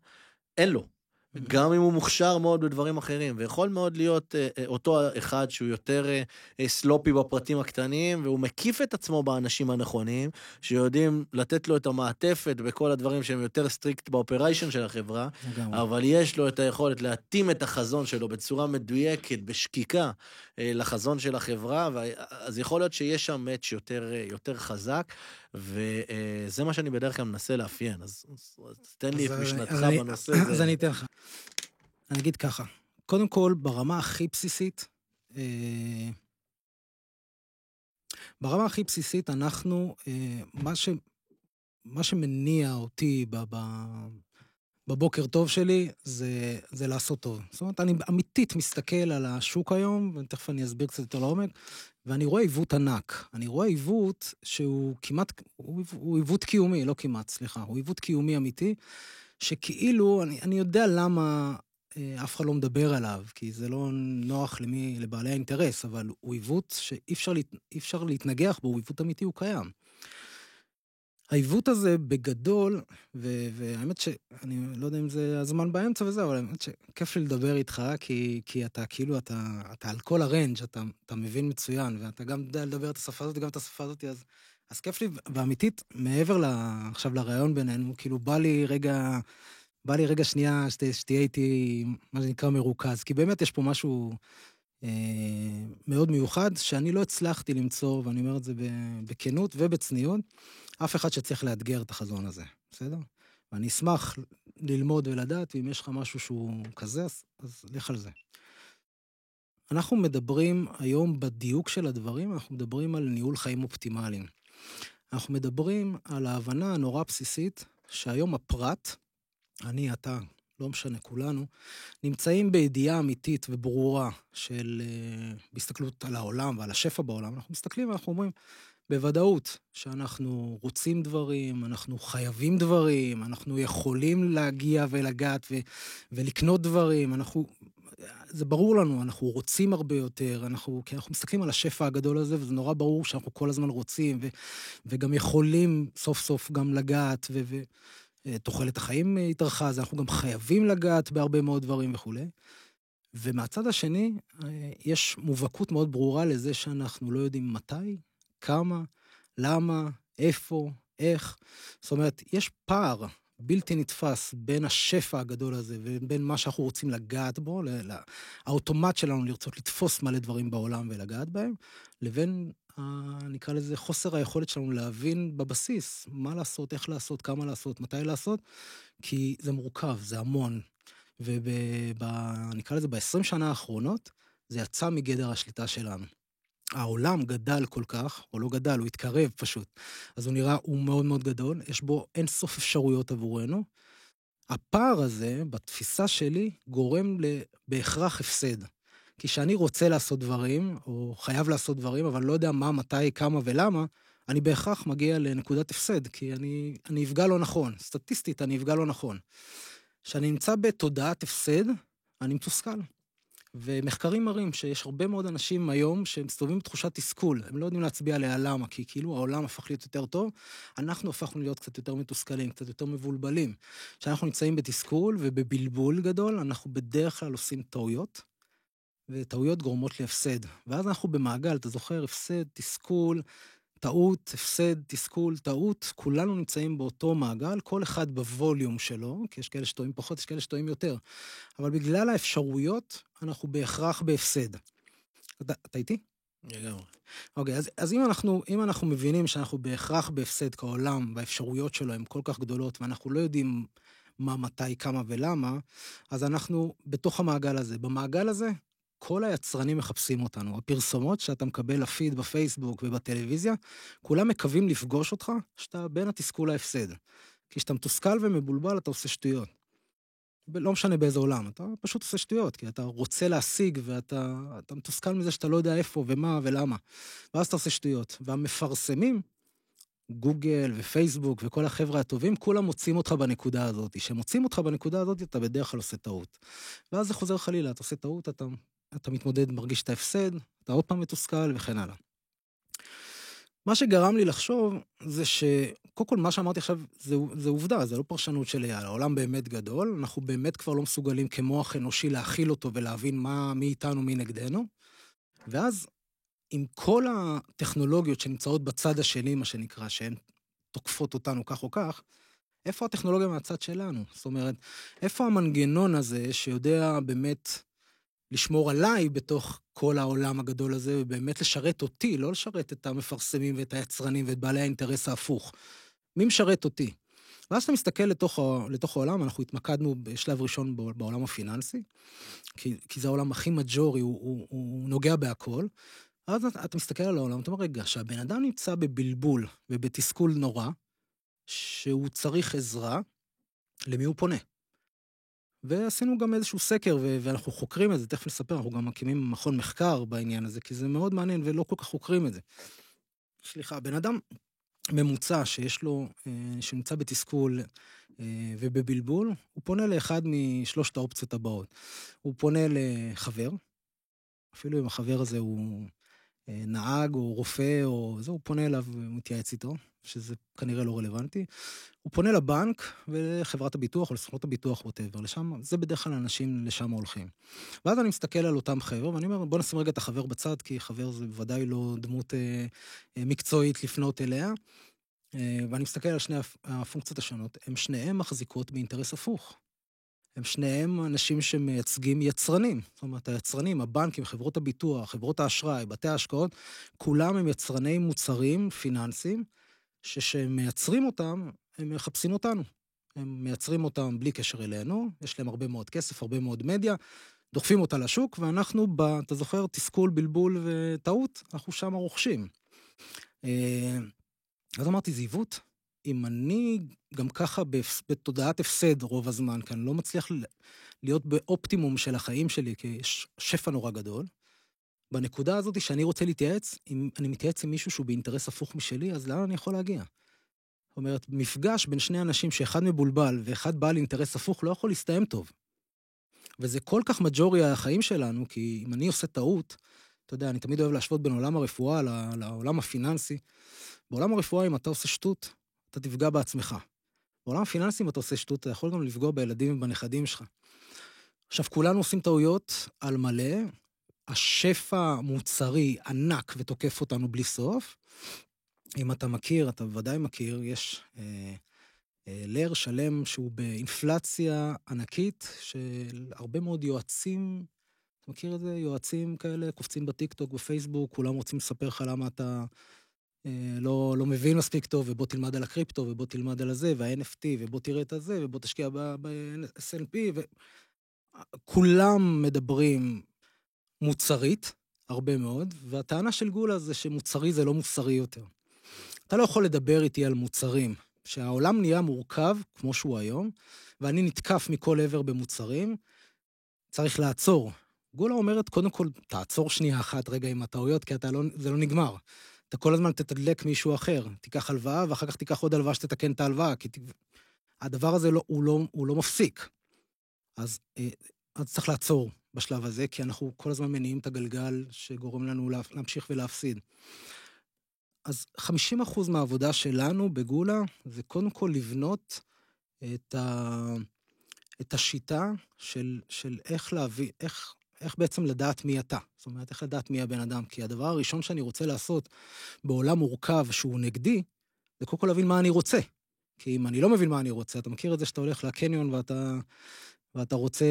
אין לו. גם אם הוא מוכשר מאוד בדברים אחרים, ויכול מאוד להיות אה, אה, אותו אחד שהוא יותר אה, אה, סלופי בפרטים הקטנים, והוא מקיף את עצמו באנשים הנכונים, שיודעים לתת לו את המעטפת בכל הדברים שהם יותר strict ב operation של החברה, אבל יש לו את היכולת להתאים את החזון שלו בצורה מדויקת, בשקיקה, אה, לחזון של החברה, אז יכול להיות שיש שם match יותר, אה, יותר חזק, וזה מה שאני בדרך כלל מנסה לאפיין, אז, אז תן לי את משנתך בנושא הזה. אז אני אתן לך. אני אגיד ככה, קודם כל, ברמה הכי בסיסית, אה, ברמה הכי בסיסית, אנחנו, אה, מה, ש, מה שמניע אותי ב, ב, בבוקר טוב שלי, זה, זה לעשות טוב. זאת אומרת, אני אמיתית מסתכל על השוק היום, ותכף אני אסביר קצת יותר לעומק, ואני רואה עיוות ענק. אני רואה עיוות שהוא כמעט, הוא, הוא עיוות קיומי, לא כמעט, סליחה, הוא עיוות קיומי אמיתי, שכאילו, אני, אני יודע למה אה, אף אחד לא מדבר עליו, כי זה לא נוח למי, לבעלי האינטרס, אבל הוא עיוות שאי אפשר, להת, אפשר להתנגח בו, הוא עיוות אמיתי, הוא קיים. העיוות הזה בגדול, ו- והאמת שאני לא יודע אם זה הזמן באמצע וזה, אבל האמת שכיף לי לדבר איתך, כי, כי אתה כאילו, אתה, אתה על כל הרנג', אתה, אתה מבין מצוין, ואתה גם יודע לדבר את השפה הזאת, גם את השפה הזאת, אז, אז כיף לי, ואמיתית, מעבר ל, עכשיו לראיון בינינו, כאילו בא לי רגע, בא לי רגע שנייה שת, שתהיה איתי, מה שנקרא, מרוכז, כי באמת יש פה משהו מאוד מיוחד, שאני לא הצלחתי למצוא, ואני אומר את זה בכנות ובצניעות, אף אחד שצריך לאתגר את החזון הזה, בסדר? ואני אשמח ללמוד ולדעת, ואם יש לך משהו שהוא כזה, אז, אז לך על זה. אנחנו מדברים היום בדיוק של הדברים, אנחנו מדברים על ניהול חיים אופטימליים. אנחנו מדברים על ההבנה הנורא בסיסית שהיום הפרט, אני, אתה, לא משנה, כולנו, נמצאים בידיעה אמיתית וברורה של, uh, בהסתכלות על העולם ועל השפע בעולם, אנחנו מסתכלים ואנחנו אומרים, בוודאות שאנחנו רוצים דברים, אנחנו חייבים דברים, אנחנו יכולים להגיע ולגעת ו- ולקנות דברים, אנחנו... זה ברור לנו, אנחנו רוצים הרבה יותר, אנחנו, כי אנחנו מסתכלים על השפע הגדול הזה, וזה נורא ברור שאנחנו כל הזמן רוצים, ו, וגם יכולים סוף סוף גם לגעת, ותוחלת אה, החיים התארכה, אז אנחנו גם חייבים לגעת בהרבה מאוד דברים וכולי. ומהצד השני, אה, יש מובהקות מאוד ברורה לזה שאנחנו לא יודעים מתי, כמה, למה, איפה, איך. זאת אומרת, יש פער בלתי נתפס בין השפע הגדול הזה ובין מה שאנחנו רוצים לגעת בו, האוטומט שלנו לרצות לתפוס מלא דברים בעולם ולגעת בהם, לבין, נקרא לזה, חוסר היכולת שלנו להבין בבסיס מה לעשות, איך לעשות, כמה לעשות, מתי לעשות, כי זה מורכב, זה המון. ונקרא לזה, ב-20 שנה האחרונות, זה יצא מגדר השליטה שלנו. העולם גדל כל כך, או לא גדל, הוא התקרב פשוט. אז הוא נראה, הוא מאוד מאוד גדול, יש בו אין סוף אפשרויות עבורנו. הפער הזה, בתפיסה שלי, גורם בהכרח הפסד. כי כשאני רוצה לעשות דברים, או חייב לעשות דברים, אבל לא יודע מה, מתי, כמה ולמה, אני בהכרח מגיע לנקודת הפסד, כי אני, אני אפגע לא נכון. סטטיסטית, אני אפגע לא נכון. כשאני נמצא בתודעת הפסד, אני מתוסכל. ומחקרים מראים שיש הרבה מאוד אנשים היום שמסתובבים בתחושת תסכול, הם לא יודעים להצביע עליה למה, כי כאילו העולם הפך להיות יותר טוב, אנחנו הפכנו להיות קצת יותר מתוסכלים, קצת יותר מבולבלים. כשאנחנו נמצאים בתסכול ובבלבול גדול, אנחנו בדרך כלל עושים טעויות, וטעויות גורמות להפסד. ואז אנחנו במעגל, אתה זוכר, הפסד, תסכול, טעות, הפסד, תסכול, טעות, כולנו נמצאים באותו מעגל, כל אחד בווליום שלו, כי יש כאלה שטועים פחות, יש כאלה שטועים יותר. אבל בגלל האפשרויות, אנחנו בהכרח בהפסד. אתה, אתה איתי? לגמרי. אוקיי, אז, אז אם, אנחנו, אם אנחנו מבינים שאנחנו בהכרח בהפסד כעולם, והאפשרויות שלו הן כל כך גדולות, ואנחנו לא יודעים מה, מתי, כמה ולמה, אז אנחנו בתוך המעגל הזה. במעגל הזה, כל היצרנים מחפשים אותנו. הפרסומות שאתה מקבל לפיד בפייסבוק ובטלוויזיה, כולם מקווים לפגוש אותך שאתה בין התסכול להפסד. כי כשאתה מתוסכל ומבולבל אתה עושה שטויות. לא משנה באיזה עולם, אתה פשוט עושה שטויות, כי אתה רוצה להשיג ואתה מתוסכל מזה שאתה לא יודע איפה ומה ולמה. ואז אתה עושה שטויות. והמפרסמים, גוגל ופייסבוק וכל החבר'ה הטובים, כולם מוצאים אותך בנקודה הזאת. כשהם מוצאים אותך בנקודה הזאת, אתה בדרך כלל עושה טעות. ואז זה חוזר חלילה, אתה עושה טעות, אתה אתה מתמודד, מרגיש את ההפסד, אתה עוד פעם מתוסכל וכן הלאה. מה שגרם לי לחשוב זה שקודם כל מה שאמרתי עכשיו זה, זה עובדה, זה לא פרשנות של אייל, העולם באמת גדול, אנחנו באמת כבר לא מסוגלים כמוח אנושי להכיל אותו ולהבין מה, מי איתנו, מי נגדנו. ואז עם כל הטכנולוגיות שנמצאות בצד השני, מה שנקרא, שהן תוקפות אותנו כך או כך, איפה הטכנולוגיה מהצד שלנו? זאת אומרת, איפה המנגנון הזה שיודע באמת לשמור עליי בתוך כל העולם הגדול הזה, ובאמת לשרת אותי, לא לשרת את המפרסמים ואת היצרנים ואת בעלי האינטרס ההפוך. מי משרת אותי? ואז אתה מסתכל לתוך, לתוך העולם, אנחנו התמקדנו בשלב ראשון בעולם הפיננסי, כי, כי זה העולם הכי מג'ורי, הוא, הוא, הוא נוגע בהכל. אתה, אתה מסתכל על העולם, אתה אומר, רגע, שהבן אדם נמצא בבלבול ובתסכול נורא, שהוא צריך עזרה, למי הוא פונה? ועשינו גם איזשהו סקר, ואנחנו חוקרים את זה, תכף נספר, אנחנו גם מקימים מכון מחקר בעניין הזה, כי זה מאוד מעניין ולא כל כך חוקרים את זה. סליחה, בן אדם ממוצע שיש לו, אה, שנמצא בתסכול אה, ובבלבול, הוא פונה לאחד משלושת האופציות הבאות. הוא פונה לחבר, אפילו אם החבר הזה הוא אה, נהג או רופא או זה, הוא פונה אליו ומתייעץ איתו, שזה כנראה לא רלוונטי. הוא פונה לבנק ולחברת הביטוח או לסוכנות הביטוח, ווטאבר, לשם, זה בדרך כלל אנשים לשם הולכים. ואז אני מסתכל על אותם חבר'ה ואני אומר, בוא נשים רגע את החבר בצד, כי חבר זה בוודאי לא דמות אה, אה, מקצועית לפנות אליה. אה, ואני מסתכל על שני הפונקציות השונות, הם שניהם מחזיקות באינטרס הפוך. הם שניהם אנשים שמייצגים יצרנים. זאת אומרת, היצרנים, הבנקים, חברות הביטוח, חברות האשראי, בתי ההשקעות, כולם הם יצרני מוצרים פיננסיים, שכשהם מייצרים אותם, הם מחפשים אותנו. הם מייצרים אותם בלי קשר אלינו, יש להם הרבה מאוד כסף, הרבה מאוד מדיה, דוחפים אותה לשוק, ואנחנו, ב, אתה זוכר, תסכול, בלבול וטעות, אנחנו שם רוכשים. אה, אז אמרתי, זה עיוות. אם אני גם ככה בתודעת הפסד רוב הזמן, כי אני לא מצליח להיות באופטימום של החיים שלי, כי יש שפע נורא גדול, בנקודה הזאת שאני רוצה להתייעץ, אם אני מתייעץ עם מישהו שהוא באינטרס הפוך משלי, אז לאן אני יכול להגיע? זאת אומרת, מפגש בין שני אנשים שאחד מבולבל ואחד בעל אינטרס הפוך לא יכול להסתיים טוב. וזה כל כך מג'ורי החיים שלנו, כי אם אני עושה טעות, אתה יודע, אני תמיד אוהב להשוות בין עולם הרפואה לעולם הפיננסי. בעולם הרפואה, אם אתה עושה שטות, אתה תפגע בעצמך. בעולם הפיננסי, אם אתה עושה שטות, אתה יכול גם לפגוע בילדים ובנכדים שלך. עכשיו, כולנו עושים טעויות על מלא, השפע מוצרי ענק ותוקף אותנו בלי סוף. אם אתה מכיר, אתה בוודאי מכיר, יש אה, אה, לר שלם שהוא באינפלציה ענקית של הרבה מאוד יועצים, אתה מכיר את זה? יועצים כאלה קופצים בטיקטוק, בפייסבוק, כולם רוצים לספר לך למה אתה אה, לא, לא מבין מספיק טוב, ובוא תלמד על הקריפטו, ובוא תלמד על הזה, וה-NFT, ובוא תראה את הזה, ובוא תשקיע ב-SNP, וכולם מדברים מוצרית, הרבה מאוד, והטענה של גולה זה שמוצרי זה לא מוסרי יותר. אתה לא יכול לדבר איתי על מוצרים. שהעולם נהיה מורכב, כמו שהוא היום, ואני נתקף מכל עבר במוצרים, צריך לעצור. גולה אומרת, קודם כל, תעצור שנייה אחת רגע עם הטעויות, כי לא, זה לא נגמר. אתה כל הזמן תתדלק מישהו אחר. תיקח הלוואה, ואחר כך תיקח עוד הלוואה שתתקן את ההלוואה, כי ת... הדבר הזה לא, הוא, לא, הוא לא מפסיק. אז, אה, אז צריך לעצור בשלב הזה, כי אנחנו כל הזמן מניעים את הגלגל שגורם לנו לה, להמשיך ולהפסיד. אז 50% מהעבודה שלנו בגולה זה קודם כל לבנות את, ה, את השיטה של, של איך להביא, איך איך בעצם לדעת מי אתה. זאת אומרת, איך לדעת מי הבן אדם. כי הדבר הראשון שאני רוצה לעשות בעולם מורכב שהוא נגדי, זה קודם כל להבין מה אני רוצה. כי אם אני לא מבין מה אני רוצה, אתה מכיר את זה שאתה הולך לקניון ואתה, ואתה רוצה,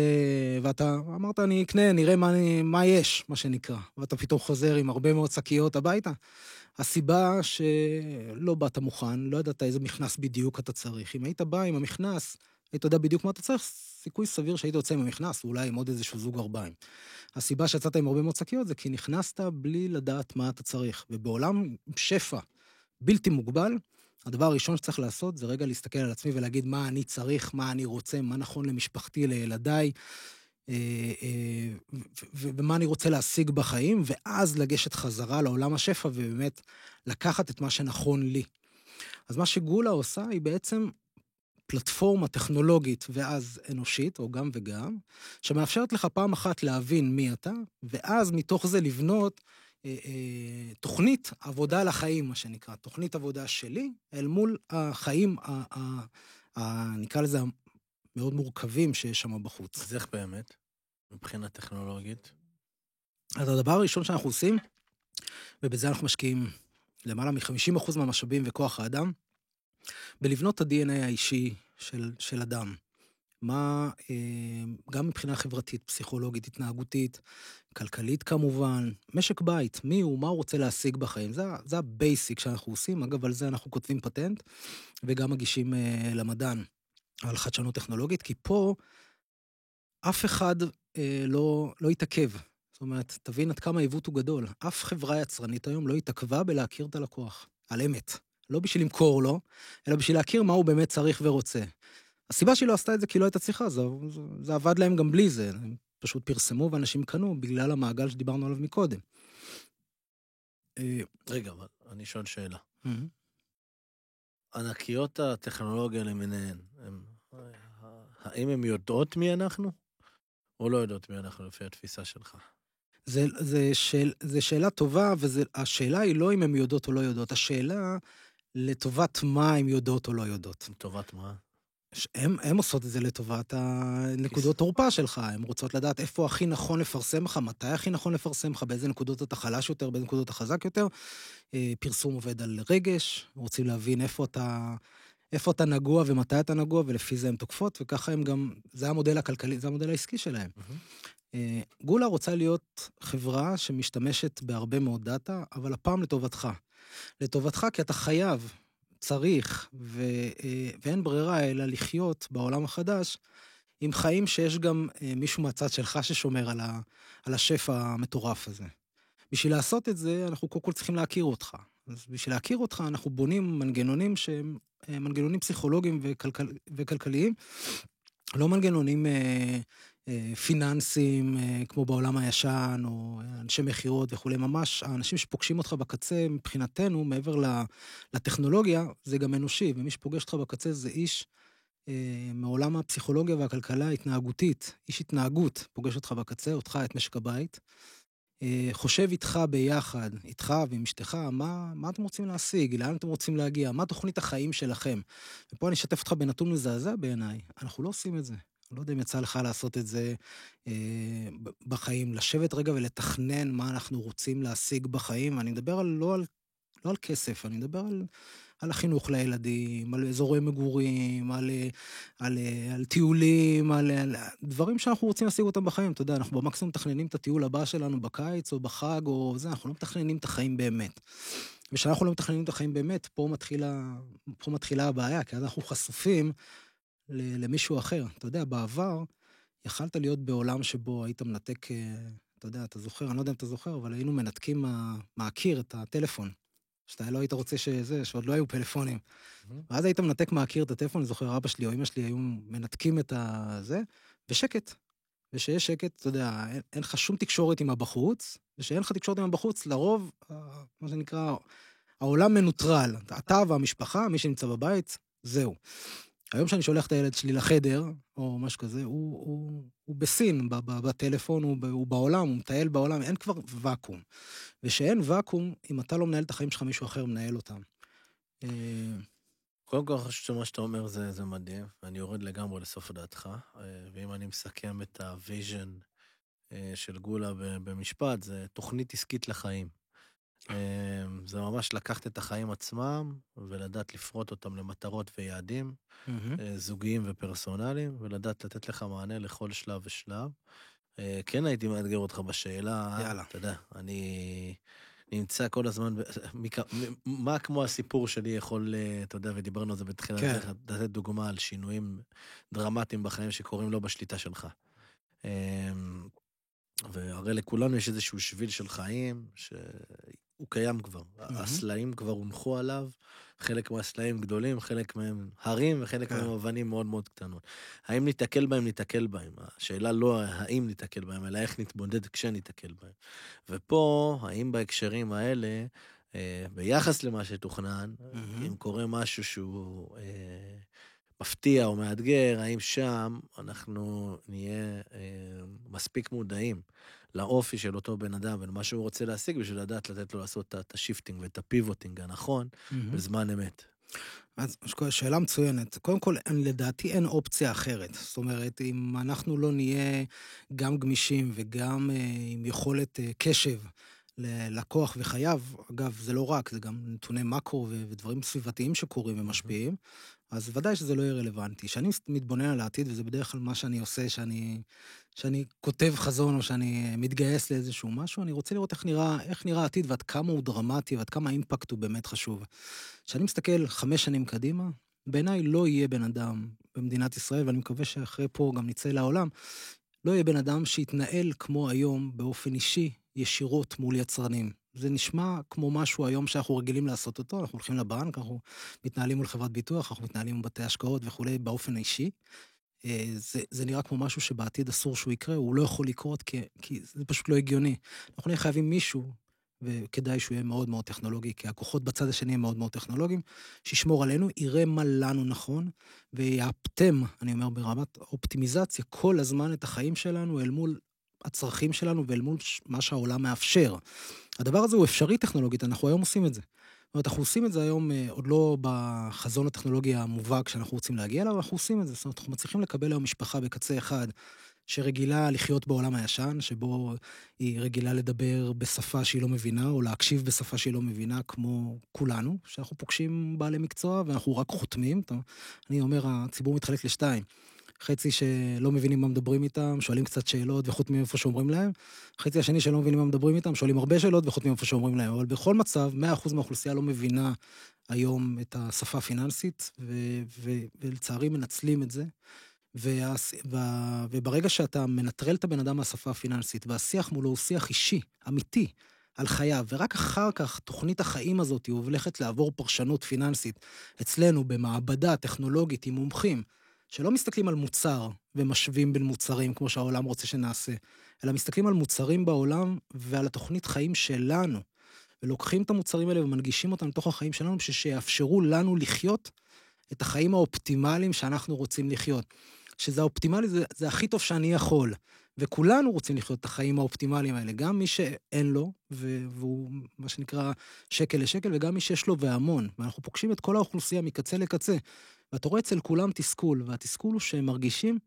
ואתה אמרת, אני אקנה, נראה מה, מה יש, מה שנקרא. ואתה פתאום חוזר עם הרבה מאוד שקיות הביתה. הסיבה שלא באת מוכן, לא ידעת איזה מכנס בדיוק אתה צריך. אם היית בא עם המכנס, היית יודע בדיוק מה אתה צריך, סיכוי סביר שהיית יוצא עם המכנס, ואולי עם עוד איזשהו זוג ארבעים. הסיבה שיצאת עם הרבה מאוד שקיות זה כי נכנסת בלי לדעת מה אתה צריך. ובעולם שפע בלתי מוגבל, הדבר הראשון שצריך לעשות זה רגע להסתכל על עצמי ולהגיד מה אני צריך, מה אני רוצה, מה נכון למשפחתי, לילדיי, אה, אה, ומה אני רוצה להשיג בחיים, ואז לגשת חזרה לעולם השפע ובאמת לקחת את מה שנכון לי. אז מה שגולה עושה היא בעצם פלטפורמה טכנולוגית ואז אנושית, או גם וגם, שמאפשרת לך פעם אחת להבין מי אתה, ואז מתוך זה לבנות אה, אה, תוכנית עבודה לחיים, מה שנקרא, תוכנית עבודה שלי, אל מול החיים, ה, ה, ה, נקרא לזה, המאוד מורכבים שיש שם בחוץ. אז איך באמת, מבחינה טכנולוגית? אז הדבר הראשון שאנחנו עושים, ובזה אנחנו משקיעים למעלה מ-50% מהמשאבים וכוח האדם, בלבנות את ה-DNA האישי של, של אדם. מה, אה, גם מבחינה חברתית, פסיכולוגית, התנהגותית, כלכלית כמובן, משק בית, מי הוא, מה הוא רוצה להשיג בחיים, זה, זה ה basic שאנחנו עושים, אגב, על זה אנחנו כותבים פטנט, וגם מגישים אה, למדען על חדשנות טכנולוגית, כי פה אף אחד אה, לא, לא יתעכב. זאת אומרת, תבין עד כמה העיוות הוא גדול. אף חברה יצרנית היום לא התעכבה בלהכיר את הלקוח, על אמת. לא בשביל למכור לו, אלא בשביל להכיר מה הוא באמת צריך ורוצה. הסיבה שהיא לא עשתה את זה כי לא הייתה צריכה, זה, זה, זה עבד להם גם בלי זה. הם פשוט פרסמו ואנשים קנו בגלל המעגל שדיברנו עליו מקודם. אה, רגע, אבל אני שואל שאלה. ענקיות הטכנולוגיה למיניהן, הם, האם הן יודעות מי אנחנו, או לא יודעות מי אנחנו לפי התפיסה שלך? זה, זה, שאל, זה שאלה טובה, והשאלה היא לא אם הן יודעות או לא יודעות, השאלה לטובת מה הן יודעות או לא יודעות. לטובת מה? הן עושות את זה לטובת הנקודות תורפה שלך, הן רוצות לדעת איפה הכי נכון לפרסם לך, מתי הכי נכון לפרסם לך, באיזה נקודות אתה חלש יותר, באיזה נקודות אתה חזק יותר. אה, פרסום עובד על רגש, רוצים להבין איפה אתה, איפה אתה נגוע ומתי אתה נגוע, ולפי זה הן תוקפות, וככה הם גם, זה המודל הכלכלי, זה המודל העסקי שלהם. Mm-hmm. גולה רוצה להיות חברה שמשתמשת בהרבה מאוד דאטה, אבל הפעם לטובתך. לטובתך כי אתה חייב צריך, ו, אה, ואין ברירה אלא לחיות בעולם החדש עם חיים שיש גם אה, מישהו מהצד שלך ששומר על, ה, על השפע המטורף הזה. בשביל לעשות את זה, אנחנו קודם כל צריכים להכיר אותך. אז בשביל להכיר אותך, אנחנו בונים מנגנונים שהם אה, מנגנונים פסיכולוגיים וכלכל, וכלכליים, לא מנגנונים אה, פיננסים, אה, כמו בעולם הישן, או אנשי מכירות וכולי, ממש האנשים שפוגשים אותך בקצה, מבחינתנו, מעבר לטכנולוגיה, זה גם אנושי, ומי שפוגש אותך בקצה זה איש אה, מעולם הפסיכולוגיה והכלכלה ההתנהגותית, איש התנהגות, פוגש אותך בקצה, אותך, את משק הבית. חושב איתך ביחד, איתך ועם אשתך, מה, מה אתם רוצים להשיג, לאן אתם רוצים להגיע, מה תוכנית החיים שלכם. ופה אני אשתף אותך בנתון מזעזע בעיניי, אנחנו לא עושים את זה. לא יודע אם יצא לך לעשות את זה אה, בחיים, לשבת רגע ולתכנן מה אנחנו רוצים להשיג בחיים. אני מדבר על, לא, על, לא על כסף, אני מדבר על, על החינוך לילדים, על אזורי מגורים, על, על, על טיולים, על, על דברים שאנחנו רוצים להשיג אותם בחיים. אתה יודע, אנחנו במקסימום מתכננים את הטיול הבא שלנו בקיץ או בחג או זה, אנחנו לא מתכננים את החיים באמת. וכשאנחנו לא מתכננים את החיים באמת, פה מתחילה, פה מתחילה הבעיה, כי אז אנחנו חשופים למישהו אחר. אתה יודע, בעבר יכלת להיות בעולם שבו היית מנתק, אה, אתה יודע, אתה זוכר, אני לא יודע אם אתה זוכר, אבל היינו מנתקים מה, מהקיר את הטלפון. שאתה לא היית רוצה שזה, שעוד לא היו פלאפונים. Mm-hmm. ואז היית מנתק מהקיר את הטלפון, אני זוכר, אבא שלי או אמא שלי היו מנתקים את הזה, ושקט. ושיש שקט, אתה יודע, אין, אין לך שום תקשורת עם הבחוץ, ושאין לך תקשורת עם הבחוץ, לרוב, אה, מה שנקרא, העולם מנוטרל. אתה והמשפחה, מי שנמצא בבית, זהו. היום שאני שולח את הילד שלי לחדר, או משהו כזה, הוא, הוא, הוא בסין, בטלפון, הוא, הוא בעולם, הוא מטייל בעולם, אין כבר ואקום. ושאין ואקום, אם אתה לא מנהל את החיים שלך, מישהו אחר מנהל אותם. אה, קודם כל, אני חושב שמה שאתה אומר זה, זה מדהים, ואני יורד לגמרי לסוף דעתך, אה, ואם אני מסכם את ה vision אה, של גולה במשפט, זה תוכנית עסקית לחיים. אמ, זה ממש לקחת את החיים עצמם ולדעת לפרוט אותם למטרות ויעדים mm-hmm. זוגיים ופרסונליים, ולדעת לתת לך מענה לכל שלב ושלב. אה, כן הייתי מאתגר אותך בשאלה, יאללה. אתה יודע, אני נמצא כל הזמן, מה כמו הסיפור שלי יכול, אה, אתה יודע, ודיברנו על זה בתחילת כן. לתת דוגמה על שינויים דרמטיים בחיים שקורים לא בשליטה שלך. אמ, והרי לכולנו יש איזשהו שביל של חיים, שהוא קיים כבר. Mm-hmm. הסלעים כבר הונחו עליו, חלק מהסלעים גדולים, חלק מהם הרים וחלק מהם כן. אבנים מאוד מאוד קטנות. האם ניתקל בהם, ניתקל בהם. השאלה לא האם ניתקל בהם, אלא איך נתמודד כשניתקל בהם. ופה, האם בהקשרים האלה, אה, ביחס למה שתוכנן, mm-hmm. אם קורה משהו שהוא... אה, מפתיע או מאתגר, האם שם אנחנו נהיה אה, מספיק מודעים לאופי של אותו בן אדם ולמה שהוא רוצה להשיג בשביל לדעת לתת לו לעשות את ה shifting ואת ה pivoting הנכון mm-hmm. בזמן אמת. אז שאלה מצוינת. קודם כל, לדעתי אין אופציה אחרת. זאת אומרת, אם אנחנו לא נהיה גם גמישים וגם אה, עם יכולת אה, קשב ללקוח וחייו, אגב, זה לא רק, זה גם נתוני מאקרו ודברים סביבתיים שקורים ומשפיעים, אז ודאי שזה לא יהיה רלוונטי. כשאני מתבונן על העתיד, וזה בדרך כלל מה שאני עושה, שאני, שאני כותב חזון או שאני מתגייס לאיזשהו משהו, אני רוצה לראות איך נראה, איך נראה העתיד ועד כמה הוא דרמטי ועד כמה האימפקט הוא באמת חשוב. כשאני מסתכל חמש שנים קדימה, בעיניי לא יהיה בן אדם במדינת ישראל, ואני מקווה שאחרי פה גם נצא לעולם, לא יהיה בן אדם שיתנהל כמו היום באופן אישי, ישירות מול יצרנים. זה נשמע כמו משהו היום שאנחנו רגילים לעשות אותו, אנחנו הולכים לבנק, אנחנו מתנהלים מול חברת ביטוח, אנחנו מתנהלים עם בתי השקעות וכולי באופן אישי. אה, זה, זה נראה כמו משהו שבעתיד אסור שהוא יקרה, הוא לא יכול לקרות כי, כי זה פשוט לא הגיוני. אנחנו נהיה חייבים מישהו וכדאי שהוא יהיה מאוד מאוד טכנולוגי, כי הכוחות בצד השני הם מאוד מאוד טכנולוגיים, שישמור עלינו, יראה מה לנו נכון, ויאפטם, אני אומר ברמת אופטימיזציה, כל הזמן את החיים שלנו אל מול הצרכים שלנו ואל מול מה שהעולם מאפשר. הדבר הזה הוא אפשרי טכנולוגית, אנחנו היום עושים את זה. זאת אומרת, אנחנו עושים את זה היום אה, עוד לא בחזון הטכנולוגי המובהק שאנחנו רוצים להגיע אליו, אנחנו עושים את זה. זאת אומרת, אנחנו מצליחים לקבל היום משפחה בקצה אחד, שרגילה לחיות בעולם הישן, שבו היא רגילה לדבר בשפה שהיא לא מבינה, או להקשיב בשפה שהיא לא מבינה, כמו כולנו, שאנחנו פוגשים בעלי מקצוע ואנחנו רק חותמים. אני אומר, הציבור מתחלק לשתיים. חצי שלא מבינים מה מדברים איתם, שואלים קצת שאלות וחותמים איפה שאומרים להם. חצי השני שלא מבינים מה מדברים איתם, שואלים הרבה שאלות וחותמים איפה שאומרים להם. אבל בכל מצב, 100% מהאוכלוסייה לא מבינה היום את השפה הפיננסית, ו- ו- ולצערי מנצלים את זה. וה- וה- וברגע שאתה מנטרל את הבן אדם מהשפה הפיננסית, והשיח מולו הוא שיח אישי, אמיתי, על חייו, ורק אחר כך תוכנית החיים הזאת הולכת לעבור פרשנות פיננסית אצלנו במעבדה טכנולוגית עם מומחים, שלא מסתכלים על מוצר ומשווים בין מוצרים, כמו שהעולם רוצה שנעשה, אלא מסתכלים על מוצרים בעולם ועל התוכנית חיים שלנו, ולוקחים את המוצרים האלה ומנגישים אותם לתוך החיים שלנו, בשביל שיאפשרו לנו לחיות את החיים האופטימליים שאנחנו רוצים לחיות. שזה האופטימלי, זה, זה הכי טוב שאני יכול. וכולנו רוצים לחיות את החיים האופטימליים האלה, גם מי שאין לו, והוא מה שנקרא שקל לשקל, וגם מי שיש לו והמון. ואנחנו פוגשים את כל האוכלוסייה מקצה לקצה. ואתה רואה אצל כולם תסכול, והתסכול הוא שהם מרגישים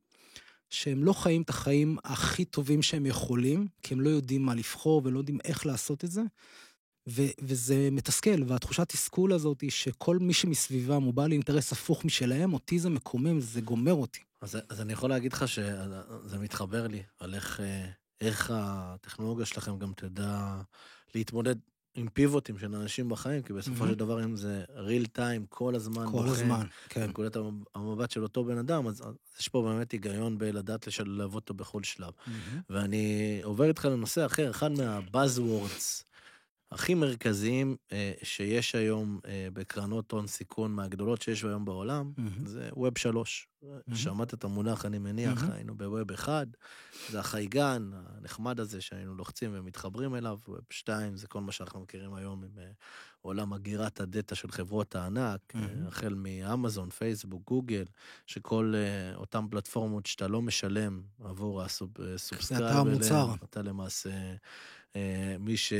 שהם לא חיים את החיים הכי טובים שהם יכולים, כי הם לא יודעים מה לבחור ולא יודעים איך לעשות את זה, ו- וזה מתסכל, והתחושת תסכול הזאת היא שכל מי שמסביבם הוא בעל אינטרס הפוך משלהם, אותי זה מקומם, זה גומר אותי. אז, אז אני יכול להגיד לך שזה מתחבר לי, על איך, אה, איך הטכנולוגיה שלכם גם תדע להתמודד עם פיבוטים של אנשים בחיים, כי בסופו mm-hmm. של דבר אם זה real time כל הזמן, כל בוחן, הזמן, כן. נקודת המבט של אותו בן אדם, אז, אז יש פה באמת היגיון בלדעת לשלב אותו בכל שלב. Mm-hmm. ואני עובר איתך לנושא אחר, אחד מהבאזוורדס הכי מרכזיים אה, שיש היום אה, בקרנות הון סיכון מהגדולות שיש היום בעולם, mm-hmm. זה ווב שלוש. Mm-hmm. שמעת את המונח, אני מניח, mm-hmm. היינו בווב אחד, זה החייגן הנחמד הזה שהיינו לוחצים ומתחברים אליו, Web שתיים זה כל מה שאנחנו מכירים היום עם אה, עולם אגירת הדאטה של חברות הענק, mm-hmm. החל מאמזון, פייסבוק, גוגל, שכל uh, אותן פלטפורמות שאתה לא משלם עבור ה subscribe, המוצר. אתה למעשה... אה, מי ש... אה,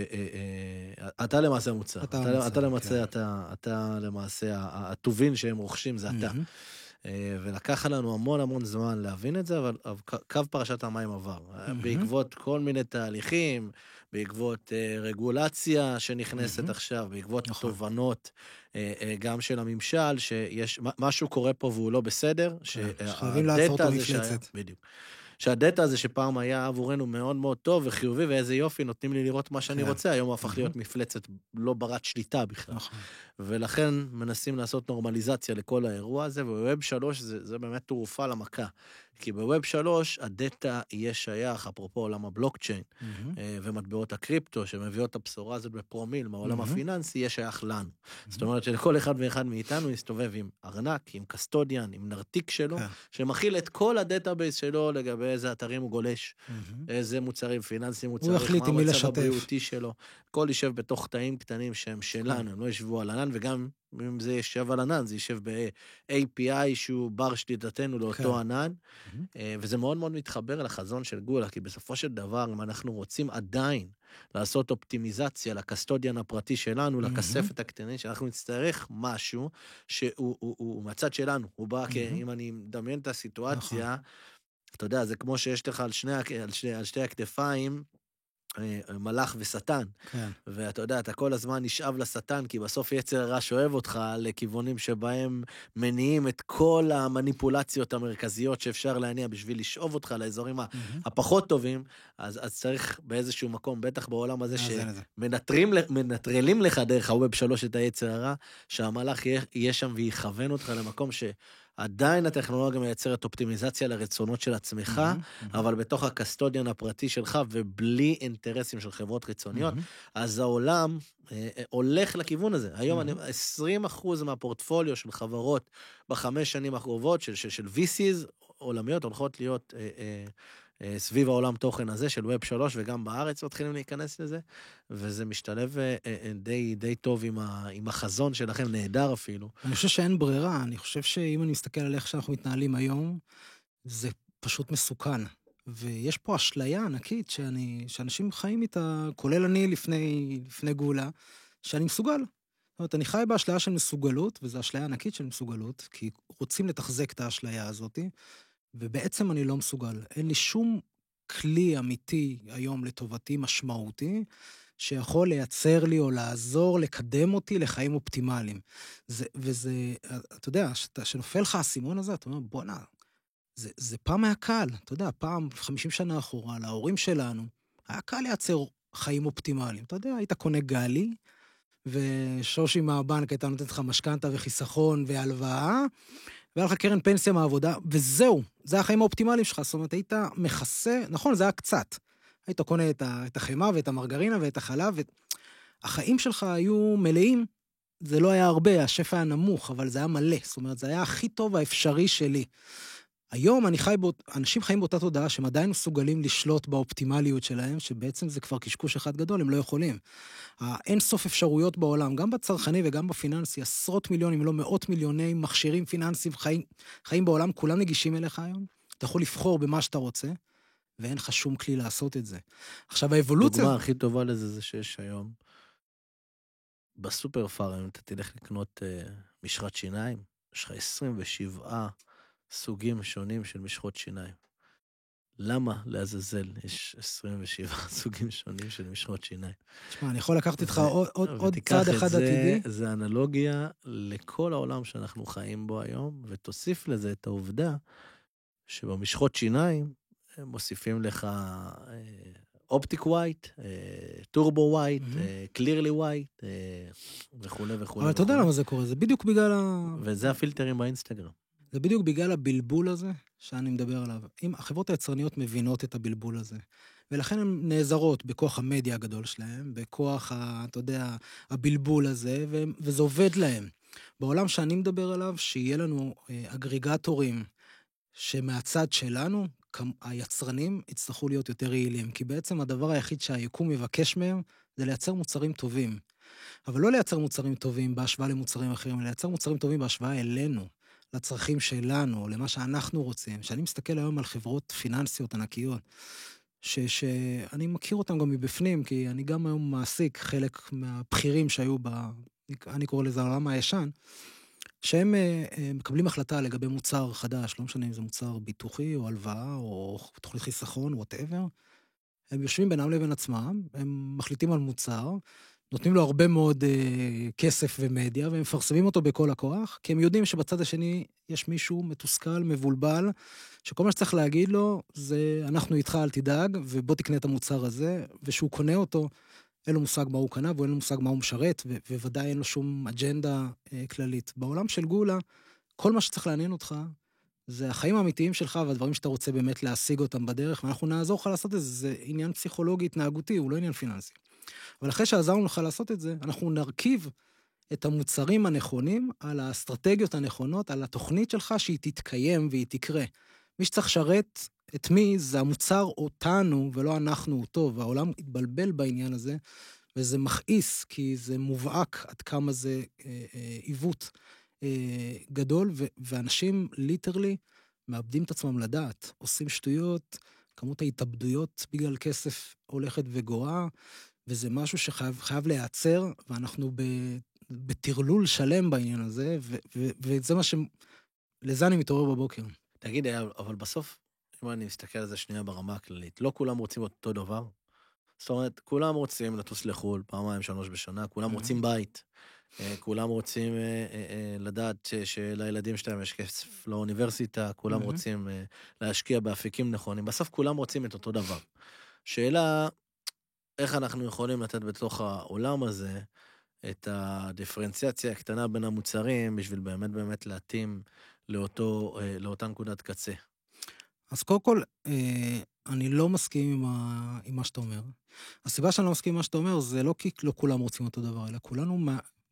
אה, אתה למעשה המוצר. אתה, אתה, אתה למעשה, כן. אתה, אתה למעשה, הטובין שהם רוכשים זה אתה. ולקח לנו המון המון זמן להבין את זה, אבל קו פרשת המים עבר. בעקבות כל מיני תהליכים, בעקבות רגולציה שנכנסת. עכשיו, בעקבות נכון. תובנות גם של הממשל, שיש, משהו קורה פה והוא לא בסדר, כן, לעצור את המפלצת. בדיוק. שהדאטה הזה שפעם היה עבורנו מאוד מאוד טוב וחיובי, ואיזה יופי, נותנים לי לראות מה שאני כן. רוצה, היום הוא הפך להיות מפלצת לא ברת שליטה בכלל. נכון. ולכן מנסים לעשות נורמליזציה לכל האירוע הזה, ו Web 3 זה, זה באמת תרופה למכה. כי ב Web 3 הדאטה יהיה שייך, אפרופו עולם הבלוקצ'יין mm-hmm. ומטבעות הקריפטו, שמביאות את הבשורה הזאת בפרומיל מהעולם mm-hmm. הפיננסי, יהיה שייך לנו. Mm-hmm. זאת אומרת שלכל אחד ואחד מאיתנו יסתובב עם ארנק, עם custodian, עם נרתיק שלו, yeah. כן. שמכיל את כל ה database שלו לגבי איזה אתרים הוא גולש, mm-hmm. איזה מוצרים פיננסיים הוא צריך, מה המצב הבריאותי שלו. הכל יישב בתוך תאים קטנים שהם שלנו, הם לא ישבו על ענן, וגם אם זה יושב על ענן, זה יישב ב-API שהוא בר שליטתנו לאותו כן. ענן, mm-hmm. וזה מאוד מאוד מתחבר לחזון של גולה, כי בסופו של דבר, אם אנחנו רוצים עדיין לעשות אופטימיזציה לקסטודיאן הפרטי שלנו, mm-hmm. לכספת הקטנית, שאנחנו נצטרך משהו שהוא הוא, הוא, מהצד שלנו, הוא בא, mm-hmm. אם אני מדמיין את הסיטואציה, נכון. אתה יודע, זה כמו שיש לך על, שני, על, שני, על שתי הכתפיים, מלאך ושטן. כן. ואתה יודע, אתה כל הזמן נשאב לשטן, כי בסוף יצר הרע שואב אותך לכיוונים שבהם מניעים את כל המניפולציות המרכזיות שאפשר להניע בשביל לשאוב אותך לאזורים mm-hmm. הפחות טובים, אז, אז צריך באיזשהו מקום, בטח בעולם הזה, שמנטרלים לך דרך הווב שלוש את היצר הרע, שהמלאך יהיה, יהיה שם ויכוון אותך למקום ש... עדיין הטכנולוגיה מייצרת אופטימיזציה לרצונות של עצמך, mm-hmm, mm-hmm. אבל בתוך הקסטודיאן הפרטי שלך ובלי אינטרסים של חברות חיצוניות, mm-hmm. אז העולם אה, אה, הולך לכיוון הזה. היום mm-hmm. אני, 20 אחוז מהפורטפוליו של חברות בחמש שנים הקרובות, של, של, של VCs עולמיות, הולכות להיות אה, אה, אה, סביב העולם תוכן הזה של ווב שלוש, וגם בארץ מתחילים להיכנס לזה, וזה משתלב אה, אה, די, די טוב עם, ה, עם החזון שלכם, נהדר אפילו. אני חושב שאין ברירה, אני חושב שאם אני מסתכל על איך שאנחנו מתנהלים היום, זה פשוט מסוכן. ויש פה אשליה ענקית שאני, שאנשים חיים איתה, כולל אני לפני, לפני גאולה, שאני מסוגל. זאת אומרת, אני חי באשליה של מסוגלות, וזו אשליה ענקית של מסוגלות, כי רוצים לתחזק את האשליה הזאת, ובעצם אני לא מסוגל. אין לי שום כלי אמיתי היום לטובתי, משמעותי, שיכול לייצר לי או לעזור לקדם אותי לחיים אופטימליים. זה, וזה, אתה יודע, כשנופל לך האסימון הזה, אתה אומר, בואנה, זה, זה פעם היה קל, אתה יודע, פעם, 50 שנה אחורה, להורים שלנו, היה קל לייצר חיים אופטימליים. אתה יודע, היית קונה גלי, ושושי מהבנק הייתה נותנת לך משכנתה וחיסכון והלוואה, והיה לך קרן פנסיה מהעבודה, וזהו, זה החיים האופטימליים שלך. זאת אומרת, היית מכסה, נכון, זה היה קצת. היית קונה את החמאה ואת המרגרינה ואת החלב, ו... החיים שלך היו מלאים. זה לא היה הרבה, השפע היה נמוך, אבל זה היה מלא. זאת אומרת, זה היה הכי טוב האפשרי שלי. היום אני חי, באות, אנשים חיים באותה תודעה שהם עדיין מסוגלים לשלוט באופטימליות שלהם, שבעצם זה כבר קשקוש אחד גדול, הם לא יכולים. האין סוף אפשרויות בעולם, גם בצרכני וגם בפיננסי, עשרות מיליונים, אם לא מאות מיליוני מכשירים פיננסיים חיים, חיים בעולם, כולם נגישים אליך היום. אתה יכול לבחור במה שאתה רוצה, ואין לך שום כלי לעשות את זה. עכשיו, האבולוציה... הדוגמה הכי טובה לזה זה שיש היום, בסופר פארם, אתה תלך לקנות uh, משחת שיניים, יש לך 27 סוגים שונים של משחות שיניים. למה לעזאזל יש 27 סוגים שונים של משחות שיניים? תשמע, אני יכול לקחת איתך עוד, עוד, עוד צעד אחד עתידי. זה אנלוגיה לכל העולם שאנחנו חיים בו היום, ותוסיף לזה את העובדה שבמשחות שיניים הם מוסיפים לך Optic White, Turbo White, Clearly White, וכולי וכולי. אבל אתה יודע למה זה קורה, זה בדיוק בגלל ה... וזה הפילטרים באינסטגרם. זה בדיוק בגלל הבלבול הזה שאני מדבר עליו. אם החברות היצרניות מבינות את הבלבול הזה, ולכן הן נעזרות בכוח המדיה הגדול שלהן, בכוח, ה, אתה יודע, הבלבול הזה, ו, וזה עובד להן. בעולם שאני מדבר עליו, שיהיה לנו אה, אגריגטורים שמהצד שלנו, היצרנים יצטרכו להיות יותר יעילים, כי בעצם הדבר היחיד שהיקום יבקש מהם זה לייצר מוצרים טובים. אבל לא לייצר מוצרים טובים בהשוואה למוצרים אחרים, אלא לייצר מוצרים טובים בהשוואה אלינו. לצרכים שלנו, למה שאנחנו רוצים. כשאני מסתכל היום על חברות פיננסיות ענקיות, שאני מכיר אותן גם מבפנים, כי אני גם היום מעסיק חלק מהבכירים שהיו ב... אני קורא לזה העולם הישן, שהם אה, אה, מקבלים החלטה לגבי מוצר חדש, לא משנה אם זה מוצר ביטוחי או הלוואה או תוכנית חיסכון, whatever. הם יושבים בינם לבין עצמם, הם מחליטים על מוצר, נותנים לו הרבה מאוד אה, כסף ומדיה, והם מפרסמים אותו בכל הכוח, כי הם יודעים שבצד השני יש מישהו מתוסכל, מבולבל, שכל מה שצריך להגיד לו זה, אנחנו איתך, אל תדאג, ובוא תקנה את המוצר הזה, ושהוא קונה אותו, אין לו מושג מה הוא קנה, ואין לו מושג מה הוא משרת, ובוודאי אין לו שום אג'נדה אה, כללית. בעולם של גולה, כל מה שצריך לעניין אותך, זה החיים האמיתיים שלך והדברים שאתה רוצה באמת להשיג אותם בדרך, ואנחנו נעזור לך לעשות את זה, זה עניין פסיכולוגי התנהגותי, הוא לא עניין פיננסי. אבל אחרי שעזרנו לך לעשות את זה, אנחנו נרכיב את המוצרים הנכונים על האסטרטגיות הנכונות, על התוכנית שלך שהיא תתקיים והיא תקרה. מי שצריך לשרת את מי זה המוצר אותנו ולא אנחנו אותו, והעולם התבלבל בעניין הזה, וזה מכעיס, כי זה מובהק עד כמה זה אה, אה, עיוות אה, גדול, ו- ואנשים ליטרלי מאבדים את עצמם לדעת, עושים שטויות, כמות ההתאבדויות בגלל כסף הולכת וגואה, וזה משהו שחייב להיעצר, ואנחנו בטרלול שלם בעניין הזה, ו- ו- וזה מה ש... לזה אני מתעורר בבוקר. תגיד, אבל בסוף, אם אני מסתכל על זה שנייה ברמה הכללית, לא כולם רוצים אותו דבר? זאת אומרת, כולם רוצים לטוס לחו"ל פעמיים, שלוש בשנה, כולם רוצים בית. אה, כולם רוצים אה, אה, לדעת שלילדים שלהם יש כסף לאוניברסיטה, כולם רוצים להשקיע באפיקים נכונים. בסוף כולם רוצים את אותו דבר. שאלה, איך אנחנו יכולים לתת בתוך העולם הזה את הדיפרנציאציה הקטנה בין המוצרים בשביל באמת באמת להתאים לאותו, לאותה נקודת קצה. אז קודם כל, אני לא מסכים עם, ה... עם מה שאתה אומר. הסיבה שאני לא מסכים עם מה שאתה אומר זה לא כי לא כולם רוצים אותו דבר, אלא כולנו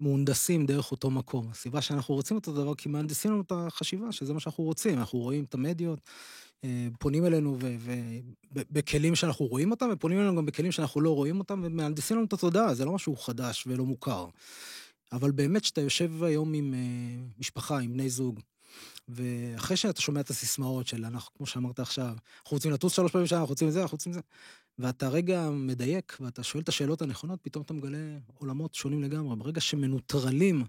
מהונדסים דרך אותו מקום. הסיבה שאנחנו רוצים אותו דבר, כי מהנדסים לנו את החשיבה, שזה מה שאנחנו רוצים. אנחנו רואים את המדיות, אה, פונים אלינו בכלים שאנחנו רואים אותם, ופונים אלינו גם בכלים שאנחנו לא רואים אותם, ומהנדסים לנו את התודעה, זה לא משהו חדש ולא מוכר. אבל באמת, כשאתה יושב היום עם אה, משפחה, עם בני זוג, ואחרי שאתה שומע את הסיסמאות של אנחנו, כמו שאמרת עכשיו, אנחנו רוצים לטוס שלוש פעמים בשנה, אנחנו רוצים את זה, אנחנו רוצים את זה, ואתה רגע מדייק, ואתה שואל את השאלות הנכונות, פתאום אתה מגלה עולמות שונים לגמרי. ברגע שמנוטרלים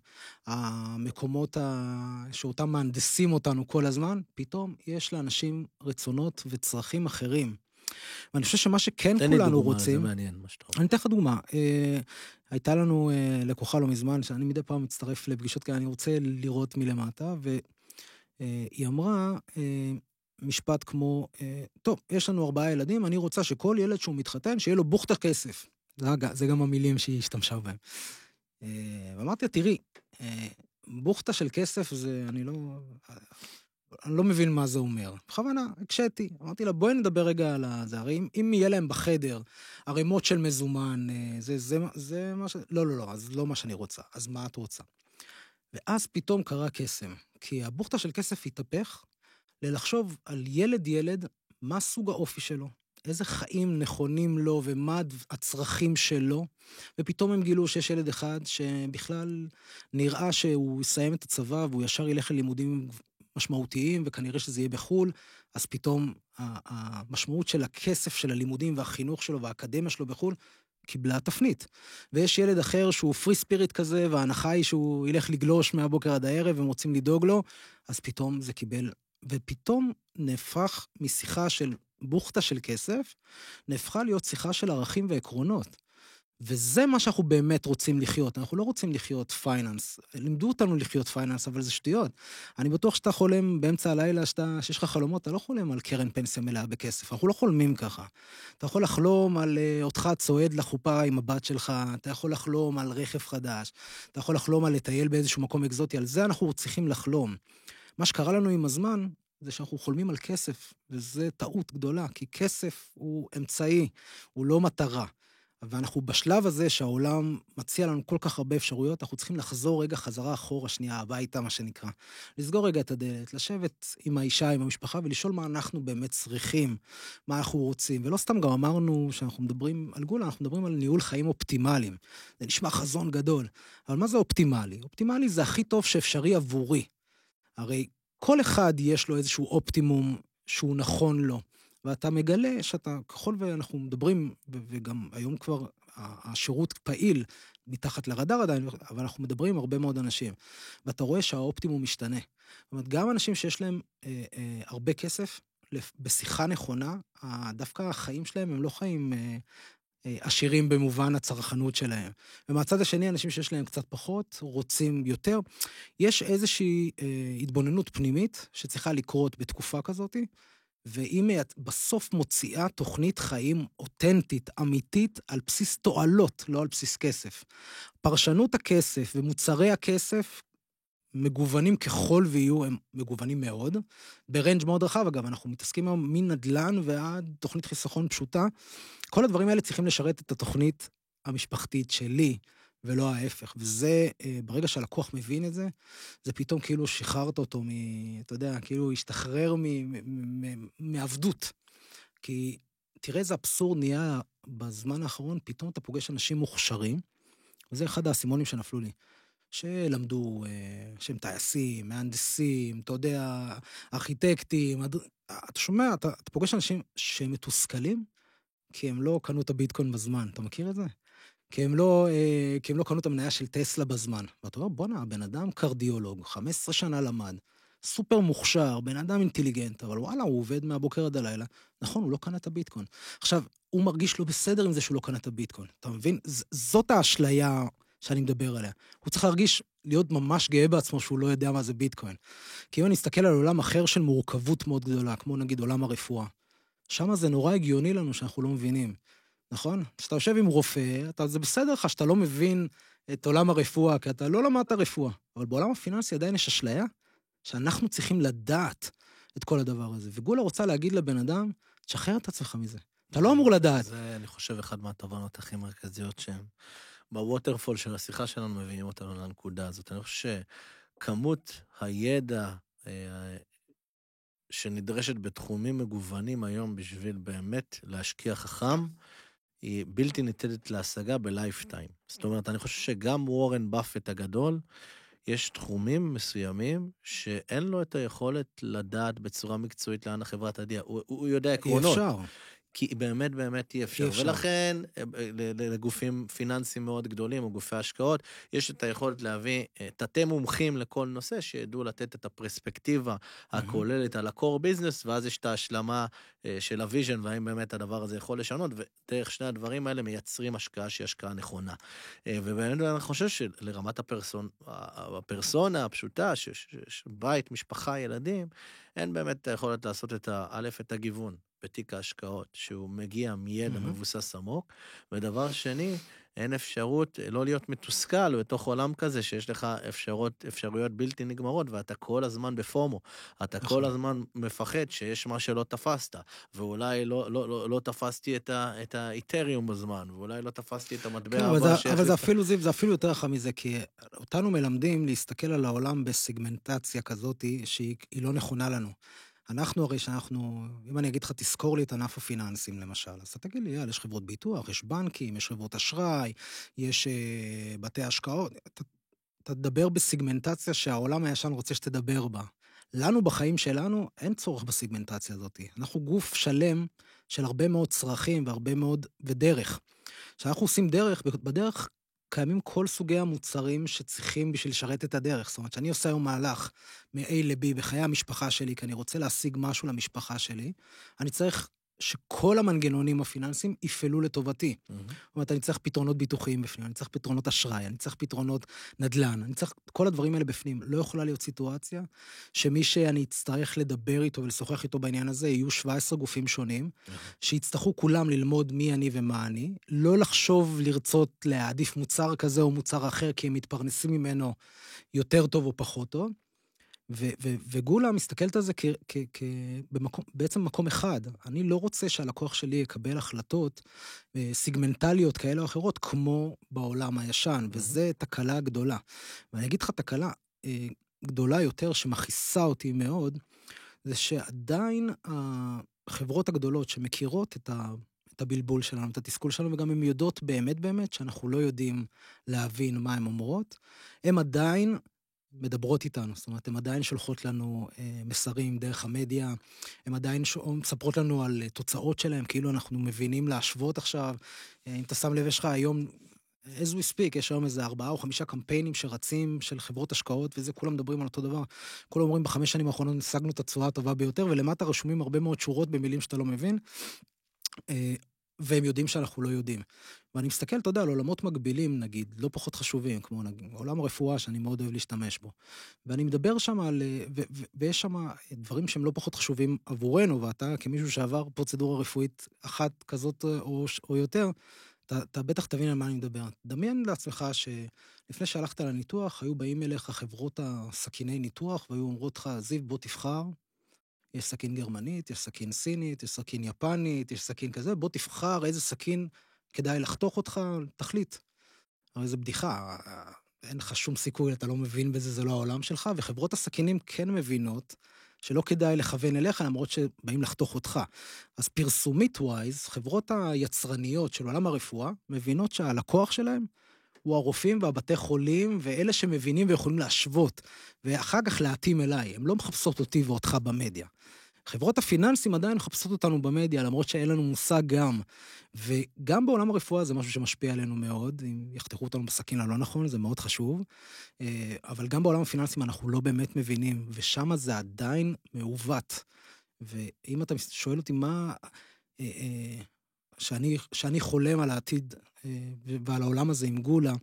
המקומות ה... שאותם מהנדסים אותנו כל הזמן, פתאום יש לאנשים רצונות וצרכים אחרים. ואני חושב שמה שכן כולנו דוגמה, רוצים... תן לי דוגמה, זה מעניין מה שאתה אומר. אני אתן לך דוגמה. אה, הייתה לנו אה, לקוחה לא מזמן, שאני מדי פעם מצטרף לפגישות כאלה, אני רוצה לראות מלמטה, והיא אמרה, אה, משפט כמו, אה, טוב, יש לנו ארבעה ילדים, אני רוצה שכל ילד שהוא מתחתן, שיהיה לו בוכטה כסף. זה, גם המילים שהיא השתמשה בהם. אה, ואמרתי תראי, אה, בוכטה של כסף זה, אני לא... אני לא מבין מה זה אומר. בכוונה, הקשיתי. אמרתי לה, בואי נדבר רגע על זה. הרי אם, אם יהיה להם בחדר ערימות של מזומן, זה, זה, זה מה ש... לא, לא, לא, אז לא מה שאני רוצה. אז מה את רוצה? ואז פתאום קרה קסם. כי הבוכטה של כסף התהפך, ללחשוב על ילד-ילד, מה סוג האופי שלו, איזה חיים נכונים לו ומה הצרכים שלו, ופתאום הם גילו שיש ילד אחד שבכלל נראה שהוא יסיים את הצבא והוא ישר ילך ללימודים משמעותיים, וכנראה שזה יהיה בחו"ל, אז פתאום המשמעות של הכסף של הלימודים והחינוך שלו והאקדמיה שלו בחו"ל קיבלה תפנית. ויש ילד אחר שהוא free spirit כזה, וההנחה היא שהוא ילך לגלוש מהבוקר עד הערב, והם רוצים לדאוג לו, אז פתאום זה קיבל ופתאום נהפך משיחה של בוכטה של כסף, נהפכה להיות שיחה של ערכים ועקרונות. וזה מה שאנחנו באמת רוצים לחיות, אנחנו לא רוצים לחיות finance. לימדו אותנו לחיות finance, אבל זה שטויות. אני בטוח שאתה חולם באמצע הלילה, שאתה, שיש לך חלומות, אתה לא חולם על קרן פנסיה מלאה בכסף, אנחנו לא חולמים ככה. אתה יכול לחלום על uh, אותך צועד לחופה עם הבת שלך, אתה יכול לחלום על רכב חדש, אתה יכול לחלום על לטייל באיזשהו מקום אקזוטי, על זה אנחנו צריכים לחלום. מה שקרה לנו עם הזמן, זה שאנחנו חולמים על כסף, וזו טעות גדולה, כי כסף הוא אמצעי, הוא לא מטרה. ואנחנו בשלב הזה שהעולם מציע לנו כל כך הרבה אפשרויות, אנחנו צריכים לחזור רגע חזרה אחורה שנייה, הביתה, מה שנקרא. לסגור רגע את הדלת, לשבת עם האישה, עם המשפחה, ולשאול מה אנחנו באמת צריכים, מה אנחנו רוצים. ולא סתם גם אמרנו שאנחנו מדברים על גולה, אנחנו מדברים על ניהול חיים אופטימליים. זה נשמע חזון גדול. אבל מה זה אופטימלי? אופטימלי זה הכי טוב שאפשרי עבורי. הרי כל אחד יש לו איזשהו אופטימום שהוא נכון לו. ואתה מגלה שאתה, ככל ואנחנו מדברים, וגם היום כבר השירות פעיל מתחת לרדאר עדיין, אבל אנחנו מדברים עם הרבה מאוד אנשים, ואתה רואה שהאופטימום משתנה. זאת אומרת, גם אנשים שיש להם אה, אה, הרבה כסף, בשיחה נכונה, דווקא החיים שלהם הם לא חיים אה, עשירים במובן הצרכנות שלהם. ומהצד השני, אנשים שיש להם קצת פחות, רוצים יותר. יש איזושהי אה, התבוננות פנימית שצריכה לקרות בתקופה כזאת, ואם בסוף מוציאה תוכנית חיים אותנטית, אמיתית, על בסיס תועלות, לא על בסיס כסף. פרשנות הכסף ומוצרי הכסף מגוונים ככל ויהיו, הם מגוונים מאוד, ברנג' מאוד רחב, אגב, אנחנו מתעסקים היום מנדל"ן ועד תוכנית חיסכון פשוטה. כל הדברים האלה צריכים לשרת את התוכנית המשפחתית שלי, ולא ההפך. וזה, אה, ברגע שהלקוח מבין את זה, זה פתאום כאילו שחררת אותו מ... אתה יודע, כאילו השתחרר מעבדות. כי תראה איזה אבסורד נהיה בזמן האחרון, פתאום אתה פוגש אנשים מוכשרים, וזה אחד האסימונים שנפלו לי. שלמדו, אה, שהם טייסים, מהנדסים, אתה יודע, ארכיטקטים, אתה שומע, אתה, אתה פוגש אנשים שהם מתוסכלים, כי הם לא קנו את הביטקוין בזמן. אתה מכיר את זה? כי הם לא, אה, כי הם לא קנו את המניה של טסלה בזמן. ואתה אומר, בואנה, הבן אדם קרדיולוג, 15 שנה למד, סופר מוכשר, בן אדם אינטליגנט, אבל וואלה, הוא עובד מהבוקר עד הלילה. נכון, הוא לא קנה את הביטקוין. עכשיו, הוא מרגיש לא בסדר עם זה שהוא לא קנה את הביטקוין. אתה מבין? זאת האשליה שאני מדבר עליה. הוא צריך להרגיש, להיות ממש גאה בעצמו שהוא לא יודע מה זה ביטקוין. כי אם אני אסתכל על עולם אחר של מורכבות מאוד גדולה, כמו נגיד עולם הרפואה, שם זה נורא הגיוני לנו שאנחנו לא מבינים. נכון? כשאתה יושב עם רופא, אתה, זה בסדר לך שאתה לא מבין את עולם הרפואה, כי אתה לא למדת רפואה. אבל בעולם הפיננסי עדיין יש אשליה שאנחנו צריכים לדעת את כל הדבר הזה. וגולה רוצה להגיד לבן אדם, תשחרר את עצמך מזה. אתה לא אמור לדעת. זה, אני חושב, אחד מהתובנות הכי מרכזיות שהן בווטרפול של השיחה שלנו מביאים אותנו לנקודה הזאת. אני חושב שכמות הידע אה, שנדרשת בתחומים מגוונים היום בשביל באמת להשקיע חכם, היא בלתי ניתנת להשגה בלייפטיים. זאת אומרת, אני חושב שגם וורן באפט הגדול, יש תחומים מסוימים שאין לו את היכולת לדעת בצורה מקצועית לאן החברה תגיע. הוא, הוא יודע עקרונות. אי אפשר. כי באמת באמת אי אפשר. אי אפשר. ולכן אה, לגופים פיננסיים מאוד גדולים, או גופי השקעות, יש את היכולת להביא אה, תתי מומחים לכל נושא, שידעו לתת את הפרספקטיבה הכוללת על ה-core business, ואז יש את ההשלמה אה, של ה vision, והאם באמת הדבר הזה יכול לשנות, ודרך שני הדברים האלה מייצרים השקעה שהיא השקעה נכונה. ובאמת אני חושב שלרמת הפרסון, הפרסונה הפשוטה, שיש בית, משפחה, ילדים, אין באמת את היכולת לעשות את ה... א', את הגיוון. בתיק ההשקעות, שהוא מגיע מידע mm-hmm. מבוסס עמוק, ודבר שני, אין אפשרות אה, לא להיות מתוסכל בתוך עולם כזה שיש לך אפשרות, אפשרויות בלתי נגמרות ואתה כל הזמן בפומו. אתה נכון. כל הזמן מפחד שיש מה שלא תפסת, ואולי לא, לא, לא, לא תפסתי את, ה, את האיתריום בזמן, ואולי לא תפסתי את המטבע כן, הבא שיש... אבל זה אפילו, זיו, זה אפילו יותר חכם מזה, כי אותנו מלמדים להסתכל על העולם בסגמנטציה כזאת שהיא לא נכונה לנו. אנחנו הרי שאנחנו, אם אני אגיד לך, תזכור לי את ענף הפיננסים למשל, אז אתה תגיד לי, יאללה, יש חברות ביטוח, יש בנקים, יש חברות אשראי, יש אה, בתי השקעות. אתה, אתה תדבר בסיגמנטציה שהעולם הישן רוצה שתדבר בה. לנו בחיים שלנו אין צורך בסיגמנטציה הזאת. אנחנו גוף שלם של הרבה מאוד צרכים והרבה מאוד, ודרך. כשאנחנו עושים דרך, בדרך קיימים כל סוגי המוצרים שצריכים בשביל לשרת את הדרך. זאת אומרת, כשאני עושה היום מהלך מ-A ל-B בחיי המשפחה שלי, כי אני רוצה להשיג משהו למשפחה שלי, אני צריך שכל המנגנונים הפיננסיים יפעלו לטובתי. Mm-hmm. זאת אומרת, אני צריך פתרונות ביטוחיים בפנים, אני צריך פתרונות אשראי, אני צריך פתרונות נדל"ן, אני צריך כל הדברים האלה בפנים. לא יכולה להיות סיטואציה שמי שאני אצטרך לדבר איתו ולשוחח איתו בעניין הזה, יהיו 17 גופים שונים, mm-hmm. שיצטרכו כולם ללמוד מי אני ומה אני, לא לחשוב לרצות להעדיף מוצר כזה או מוצר אחר, כי הם מתפרנסים ממנו יותר טוב או פחות טוב. וגולה מסתכלת על זה כ- כ- כ- במקום, בעצם מקום אחד. אני לא רוצה שהלקוח שלי יקבל החלטות אה, סיגמנטליות כאלה או אחרות, כמו בעולם הישן, וזה תקלה גדולה. ואני אגיד לך תקלה אה, גדולה יותר, שמכעיסה אותי מאוד, זה שעדיין החברות הגדולות שמכירות את ה... את הבלבול שלנו, את התסכול שלנו, וגם הן יודעות באמת באמת שאנחנו לא יודעים להבין מה הן אומרות. הן עדיין מדברות איתנו, זאת אומרת, הן עדיין שולחות לנו אה, מסרים דרך המדיה, הן עדיין ש... מספרות לנו על אה, תוצאות שלהן, כאילו אנחנו מבינים להשוות עכשיו. אה, אם אתה שם לב, יש לך היום, as we speak, יש היום איזה ארבעה או חמישה קמפיינים שרצים של חברות השקעות, וזה, כולם מדברים על אותו דבר. כולם אומרים, בחמש שנים האחרונות השגנו את התשואה הטובה ביותר, ולמטה רשומים הרבה מאוד שורות במילים שאתה לא מבין. אה, והם יודעים שאנחנו לא יודעים. ואני מסתכל, אתה יודע, על עולמות מקבילים, נגיד, לא פחות חשובים, כמו נגיד, עולם הרפואה, שאני מאוד אוהב להשתמש בו. ואני מדבר שם על, ו- ו- ויש שם דברים שהם לא פחות חשובים עבורנו, ואתה, כמישהו שעבר פרוצדורה רפואית אחת כזאת או, או יותר, אתה, אתה בטח תבין על מה אני מדבר. דמיין לעצמך שלפני שהלכת לניתוח, היו באים אליך חברות הסכיני ניתוח, והיו אומרות לך, זיו, בוא תבחר, יש סכין גרמנית, יש סכין סינית, יש סכין יפנית, יש סכין כזה, בוא תבחר איזה סכין כדאי לחתוך אותך, תחליט. הרי זו בדיחה, אין לך שום סיכוי, אתה לא מבין בזה, זה לא העולם שלך, וחברות הסכינים כן מבינות שלא כדאי לכוון אליך, למרות שבאים לחתוך אותך. אז פרסומית ווייז, חברות היצרניות של עולם הרפואה, מבינות שהלקוח שלהם הוא הרופאים והבתי חולים, ואלה שמבינים ויכולים להשוות, ואחר כך להתאים אליי. הן לא מחפשות אותי ואותך במדיה. חברות הפיננסים עדיין מחפשות אותנו במדיה, למרות שאין לנו מושג גם. וגם בעולם הרפואה זה משהו שמשפיע עלינו מאוד, אם יחתכו אותנו בסכין הלא נכון, זה מאוד חשוב. אה, אבל גם בעולם הפיננסים אנחנו לא באמת מבינים, ושם זה עדיין מעוות. ואם אתה שואל אותי מה... אה, אה, שאני, שאני חולם על העתיד ועל העולם הזה עם גולה,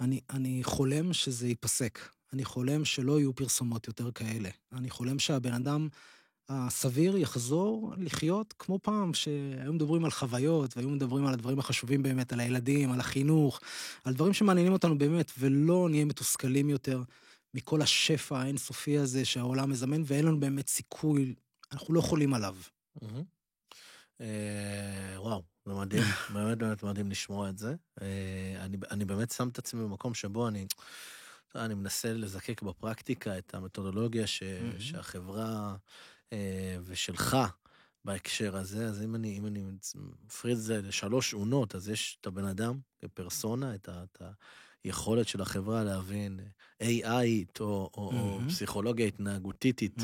אני, אני חולם שזה ייפסק. אני חולם שלא יהיו פרסומות יותר כאלה. אני חולם שהבן אדם הסביר יחזור לחיות כמו פעם, שהיו מדברים על חוויות, והיו מדברים על הדברים החשובים באמת, על הילדים, על החינוך, על דברים שמעניינים אותנו באמת, ולא נהיה מתוסכלים יותר מכל השפע האינסופי הזה שהעולם מזמן, ואין לנו באמת סיכוי, אנחנו לא יכולים עליו. אה, וואו, זה מדהים, באמת באמת מדהים לשמוע את זה. אה, אני, אני באמת שם את עצמי במקום שבו אני, אני מנסה לזקק בפרקטיקה את המתודולוגיה ש. שהחברה אה, ושלך בהקשר הזה, אז אם אני, אם אני מפריד את זה לשלוש אונות, אז יש את הבן אדם כפרסונה, את, ה, את היכולת של החברה להבין AI או, או, או מהמם. פסיכולוגיה התנהגותיתית.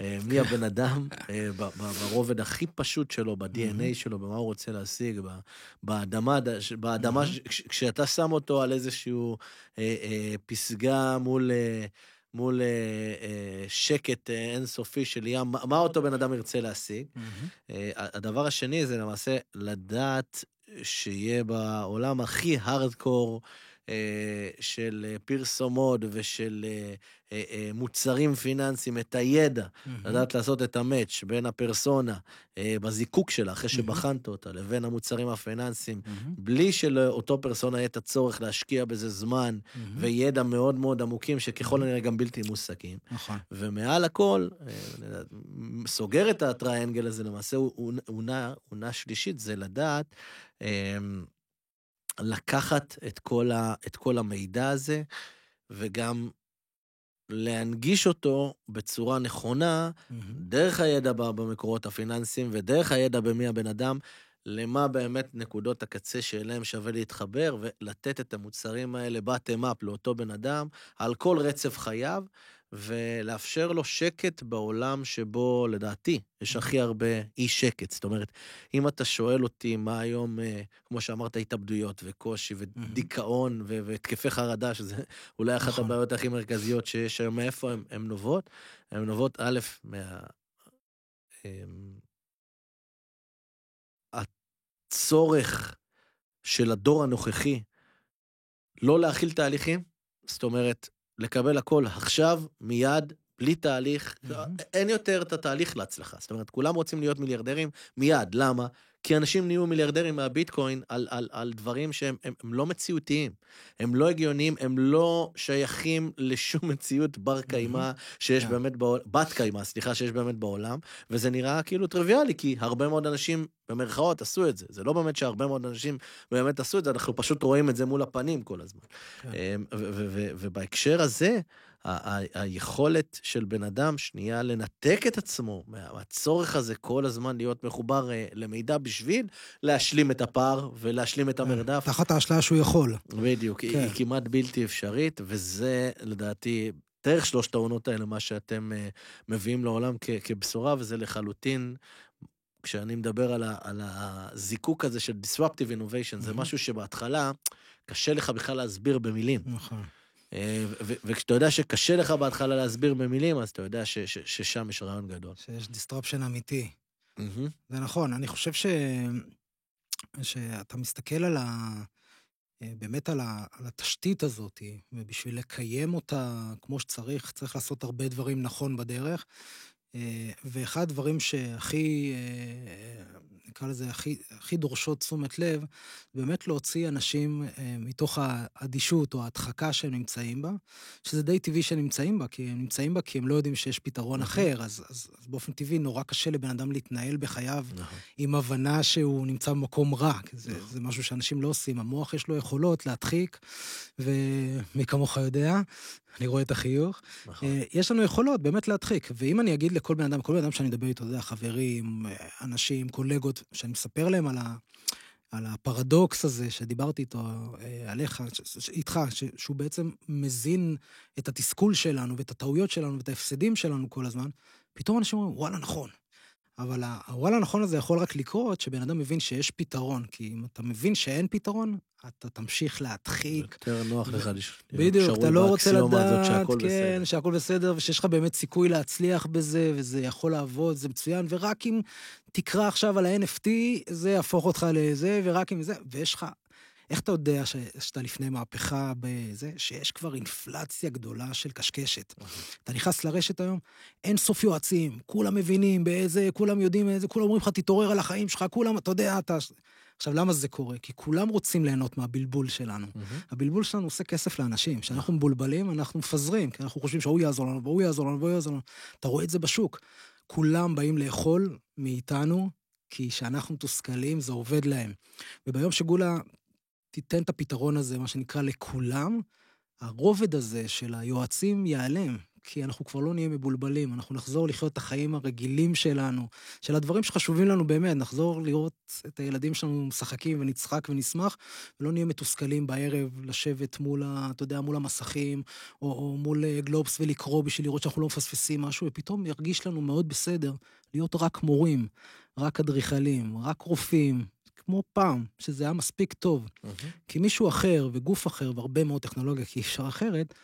אה, מי הבן אדם, אה, ברובד הכי פשוט שלו. ב-DNA שלו, במה הוא רוצה להשיג, באדמה, באדמה. ש- כש- כשאתה שם אותו על איזשהו אה, אה, פסגה מול... אה, מול אה, אה, שקט אה, אינסופי של ים, מה מה אותו בן אדם ירצה להשיג? מהמם. אה, הדבר השני זה למעשה לדעת שיהיה בעולם הכי הארדקור אה, של אה, פרסומות ושל אה, אה, אה, מוצרים פיננסיים, את הידע, מהמם. לדעת לעשות את המאץ' בין הפרסונה אה, בזיקוק שלה, אחרי. שבחנת אותה, לבין המוצרים הפיננסיים, מהמם. בלי שלאותו פרסונה יהיה את הצורך להשקיע בזה זמן מהמם. וידע מאוד מאוד עמוקים, שככל הנראה גם בלתי מושגים. נכון. ומעל הכל, אה, סוגר את הטריאנגל הזה, למעשה הוא- עונה, שלישית, זה לדעת אה, לקחת את כל, ה, את כל המידע הזה, וגם להנגיש אותו בצורה נכונה, מהמם. דרך הידע במקורות הפיננסיים ודרך הידע במי הבן אדם, למה באמת נקודות הקצה שאליהם שווה להתחבר, ולתת את המוצרים האלה bottom up לאותו בן אדם, על כל רצף חייו, ולאפשר לו שקט בעולם שבו, לדעתי, יש הכי הרבה אי שקט. זאת אומרת, אם אתה שואל אותי מה היום, אה, כמו שאמרת, התאבדויות וקושי ודיכאון ו- והתקפי חרדה, שזה אולי אחת נכון. הבעיות הכי מרכזיות שיש היום, מאיפה הן נובעות? הן נובעות, א', מה... אמ, הצורך של הדור הנוכחי לא להכיל תהליכים, זאת אומרת, לקבל הכל עכשיו, מיד, בלי תהליך, מהמם. אין יותר את התהליך להצלחה. זאת אומרת, כולם רוצים להיות מיליארדרים מיד, למה? כי אנשים נהיו מיליארדרים מהביטקוין על, על, על דברים שהם הם, הם לא מציאותיים, הם לא הגיוניים, הם לא שייכים לשום מציאות בר קיימא שיש כן. באמת בעולם, בת קיימא, סליחה, שיש באמת בעולם, וזה נראה כאילו טריוויאלי, כי הרבה מאוד אנשים, במרכאות, עשו את זה. זה לא באמת שהרבה מאוד אנשים באמת עשו את זה, אנחנו פשוט רואים את זה מול הפנים כל הזמן. כן. אמ, ו- ו- ו- ובהקשר הזה, היכולת של בן אדם שנייה לנתק את עצמו מה- מהצורך הזה כל הזמן להיות מחובר אה, למידע בשביל להשלים את הפער ולהשלים את המרדף. תחת האשליה שהוא יכול. בדיוק, היא, כן. היא כמעט בלתי אפשרית, וזה לדעתי, דרך שלושת העונות האלה, מה שאתם uh, מביאים לעולם כ- כבשורה, וזה לחלוטין, כשאני מדבר על, ה- על הזיקוק הזה של disruptive innovation, זה מהמם. משהו שבהתחלה קשה לך בכלל להסביר במילים. נכון. אה, וכשאתה יודע שקשה לך בהתחלה להסביר במילים, אז אתה יודע ש- ש- ששם יש רעיון גדול. שיש disruption אמיתי. זה נכון, אני חושב ש... שאתה מסתכל על ה... אה, באמת על, ה... על התשתית הזאת, ובשביל לקיים אותה כמו שצריך, צריך לעשות הרבה דברים נכון בדרך. אה, ואחד הדברים שהכי, אה, נקרא לזה, הכי, הכי דורשות תשומת לב, באמת להוציא אנשים אה, מתוך האדישות או ההדחקה שהם נמצאים בה, שזה די טבעי שהם נמצאים בה, כי הם נמצאים בה כי הם לא יודעים שיש פתרון נכון. אחר, אז, אז, אז באופן טבעי נורא קשה לבן אדם להתנהל בחייו נכון. עם הבנה שהוא נמצא במקום רע, זה, נכון. זה משהו שאנשים לא עושים. המוח יש לו יכולות להדחיק, ומי כמוך יודע, אני רואה את החיוך. נכון. אה, יש לנו יכולות באמת להדחיק, ואם אני אגיד לכל בן אדם, כל בן אדם שאני מדבר איתו, אתה יודע, חברים, אה, אנשים, קולגות, שאני מספר להם על ה... על הפרדוקס הזה שדיברתי איתו, אה, עליך, ש- ש- איתך, ש- שהוא בעצם מזין את התסכול שלנו ואת הטעויות שלנו ואת ההפסדים שלנו כל הזמן, פתאום אנשים אומרים, וואלה, נכון. אבל הוואלה נכון הזה יכול רק לקרות שבן אדם מבין שיש פתרון, כי אם אתה מבין שאין פתרון, אתה תמשיך להדחיק. יותר נוח לך לש- בדיוק, אתה לא רוצה לדעת, שהכל כן, בסדר. שהכל בסדר, ושיש לך באמת סיכוי להצליח בזה, וזה יכול לעבוד, זה מצוין, ורק אם תקרא עכשיו על ה-NFT, זה יהפוך אותך לזה, ורק אם זה, ויש לך... איך אתה יודע ש- שאתה לפני מהפכה בזה? שיש כבר אינפלציה גדולה של קשקשת. אתה נכנס לרשת היום, אין סוף יועצים, כולם מבינים באיזה, כולם יודעים איזה, כולם אומרים לך, תתעורר על החיים שלך, כולם, אתה יודע, אתה... עכשיו, למה זה קורה? כי כולם רוצים ליהנות מהבלבול שלנו. מהמם. הבלבול שלנו עושה כסף לאנשים. כשאנחנו מבולבלים, אנחנו מפזרים, כי אנחנו חושבים שההוא יעזור לנו, והוא יעזור לנו, והוא יעזור לנו. אתה רואה את זה בשוק. כולם באים לאכול מאיתנו כי כשאנחנו מתוסכלים זה עובד להם. וביום שגולה תיתן את הפתרון הזה, מה שנקרא, לכולם, הרובד הזה של היועצים ייעלם. כי אנחנו כבר לא נהיה מבולבלים, אנחנו נחזור לחיות את החיים הרגילים שלנו, של הדברים שחשובים לנו באמת, נחזור לראות את הילדים שלנו משחקים ונצחק ונשמח, ולא נהיה מתוסכלים בערב לשבת מול, ה, אתה יודע, מול המסכים, או, או מול אה, גלובס ולקרוא בשביל לראות שאנחנו לא מפספסים משהו, ופתאום ירגיש לנו מאוד בסדר להיות רק מורים, רק אדריכלים, רק רופאים, כמו פעם, שזה היה מספיק טוב. Mm-hmm. כי מישהו אחר וגוף אחר והרבה מאוד טכנולוגיה, כי אי אפשר אחרת,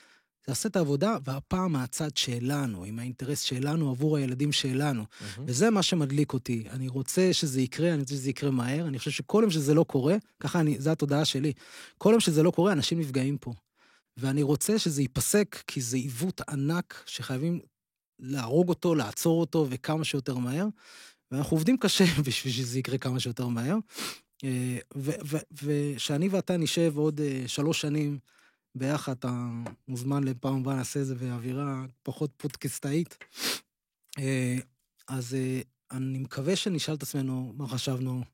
תעשה את העבודה, והפעם מהצד שלנו, עם האינטרס שלנו עבור הילדים שלנו. Mm-hmm. וזה מה שמדליק אותי. אני רוצה שזה יקרה, אני רוצה שזה יקרה מהר. אני חושב שכל יום שזה לא קורה, ככה אני, זו התודעה שלי. כל יום שזה לא קורה, אנשים נפגעים פה. ואני רוצה שזה ייפסק, כי זה עיוות ענק שחייבים להרוג אותו, לעצור אותו, וכמה שיותר מהר. ואנחנו עובדים קשה בשביל שזה יקרה כמה שיותר מהר. אה, ושאני ואתה נשב עוד אה, שלוש שנים, ביחד, אתה מוזמן לפעם הבאה נעשה את זה באווירה פחות פודקסטאית. אה, אז אני מקווה שנשאל את עצמנו מה חשבנו,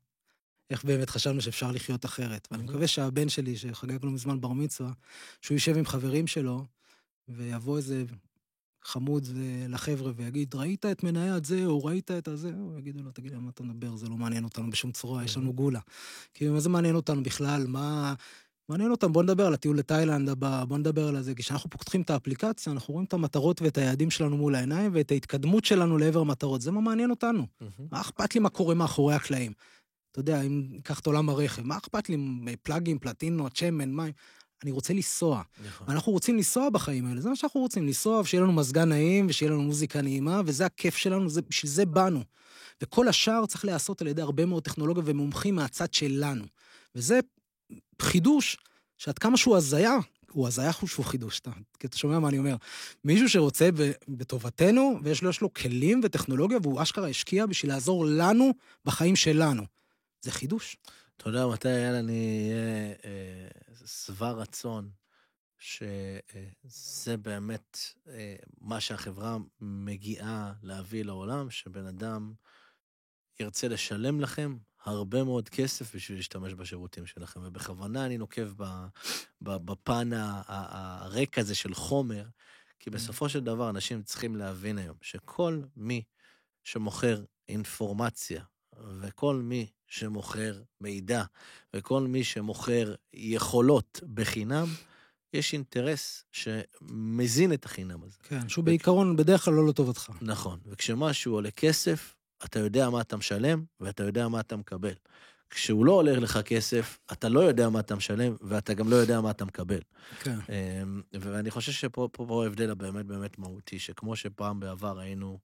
איך באמת חשבנו שאפשר לחיות אחרת. ואני מקווה שהבן שלי, שחגג לו מזמן בר מצווה, שהוא יישב עם חברים שלו, ויבוא איזה חמוד לחבר'ה ויגיד, ראית את מניית זה, או ראית את הזה, או יגידו לו, תגיד, מה אתה מדבר? זה לא מעניין אותנו בשום צורה, יש לנו גולה. כאילו, מה זה מעניין אותנו בכלל? מה... מעניין אותם, בוא נדבר על הטיול לתאילנד הבא, בוא נדבר על זה. כשאנחנו פותחים את האפליקציה, אנחנו רואים את המטרות ואת היעדים שלנו מול העיניים, ואת ההתקדמות שלנו לעבר מטרות. זה מה מעניין אותנו. מה אכפת לי מה קורה מאחורי הקלעים? אתה יודע, אם ניקח את עולם הרכב, מה אכפת לי פלאגים, פלטינות, שמן, מים? אני רוצה לנסוע. נכון. אנחנו רוצים לנסוע בחיים האלה, זה מה שאנחנו רוצים, לנסוע, ושיהיה לנו מזגן נעים, ושיהיה לנו מוזיקה נעימה, וזה הכיף שלנו, זה, בשביל זה באנו. וכל השאר צריך להיעשות על ידי הרבה מאוד טכנולוגיה ומומחים מהצד שלנו. וזה חידוש, שעד כמה שהוא הזיה, הוא הזיה שהוא חידוש, אתה, כי אתה שומע מה אני אומר. מישהו שרוצה בטובתנו, ויש לו, לו כלים וטכנולוגיה, והוא אשכרה השקיע בשביל לעזור לנו בחיים שלנו. זה חידוש. אתה יודע מתי היה אני אהיה אה, שבע רצון, שזה באמת אה, מה שהחברה מגיעה להביא לעולם, שבן אדם ירצה לשלם לכם הרבה מאוד כסף בשביל להשתמש בשירותים שלכם, ובכוונה אני נוקב בפן הריק הזה של חומר, כי כן. בסופו של דבר אנשים צריכים להבין היום שכל מי שמוכר אינפורמציה, וכל מי שמוכר מידע, וכל מי שמוכר יכולות בחינם, יש אינטרס שמזין את החינם הזה. כן, שהוא בעיקרון בדרך כלל לא לטובתך. נכון, וכשמשהו עולה כסף, אתה יודע מה אתה משלם ואתה יודע מה אתה מקבל. כשהוא לא עולה לך כסף, אתה לא יודע מה אתה משלם, ואתה גם לא יודע מה אתה מקבל. כן. אמ, ואני חושב שפה פה, פה ההבדל הבאמת באמת מהותי, שכמו שפעם בעבר היינו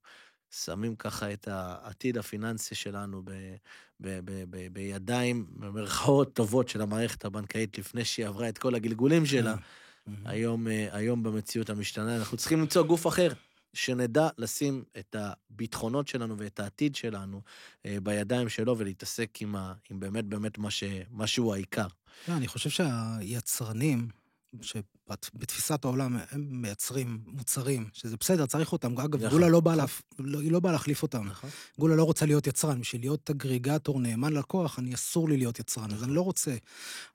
שמים ככה את העתיד הפיננסי שלנו ב, ב, ב, ב, בידיים, במרכאות טובות של המערכת הבנקאית, לפני שהיא עברה את כל הגלגולים שלה, כן. היום, אה, היום במציאות המשתנה, אנחנו צריכים למצוא גוף אחר. שנדע לשים את הביטחונות שלנו ואת העתיד שלנו אה, בידיים שלו ולהתעסק עם, ה, עם באמת באמת מה, ש, מה שהוא העיקר. לא, אני חושב שהיצרנים, שבתפיסת העולם הם מייצרים מוצרים, שזה בסדר, צריך אותם. אגב, נכון, גולה לא באה נכון. לא, לא באה להחליף אותם. נכון. גולה לא רוצה להיות יצרן. בשביל להיות אגריגטור נאמן לקוח, אני אסור לי להיות יצרן. אז אני לא רוצה.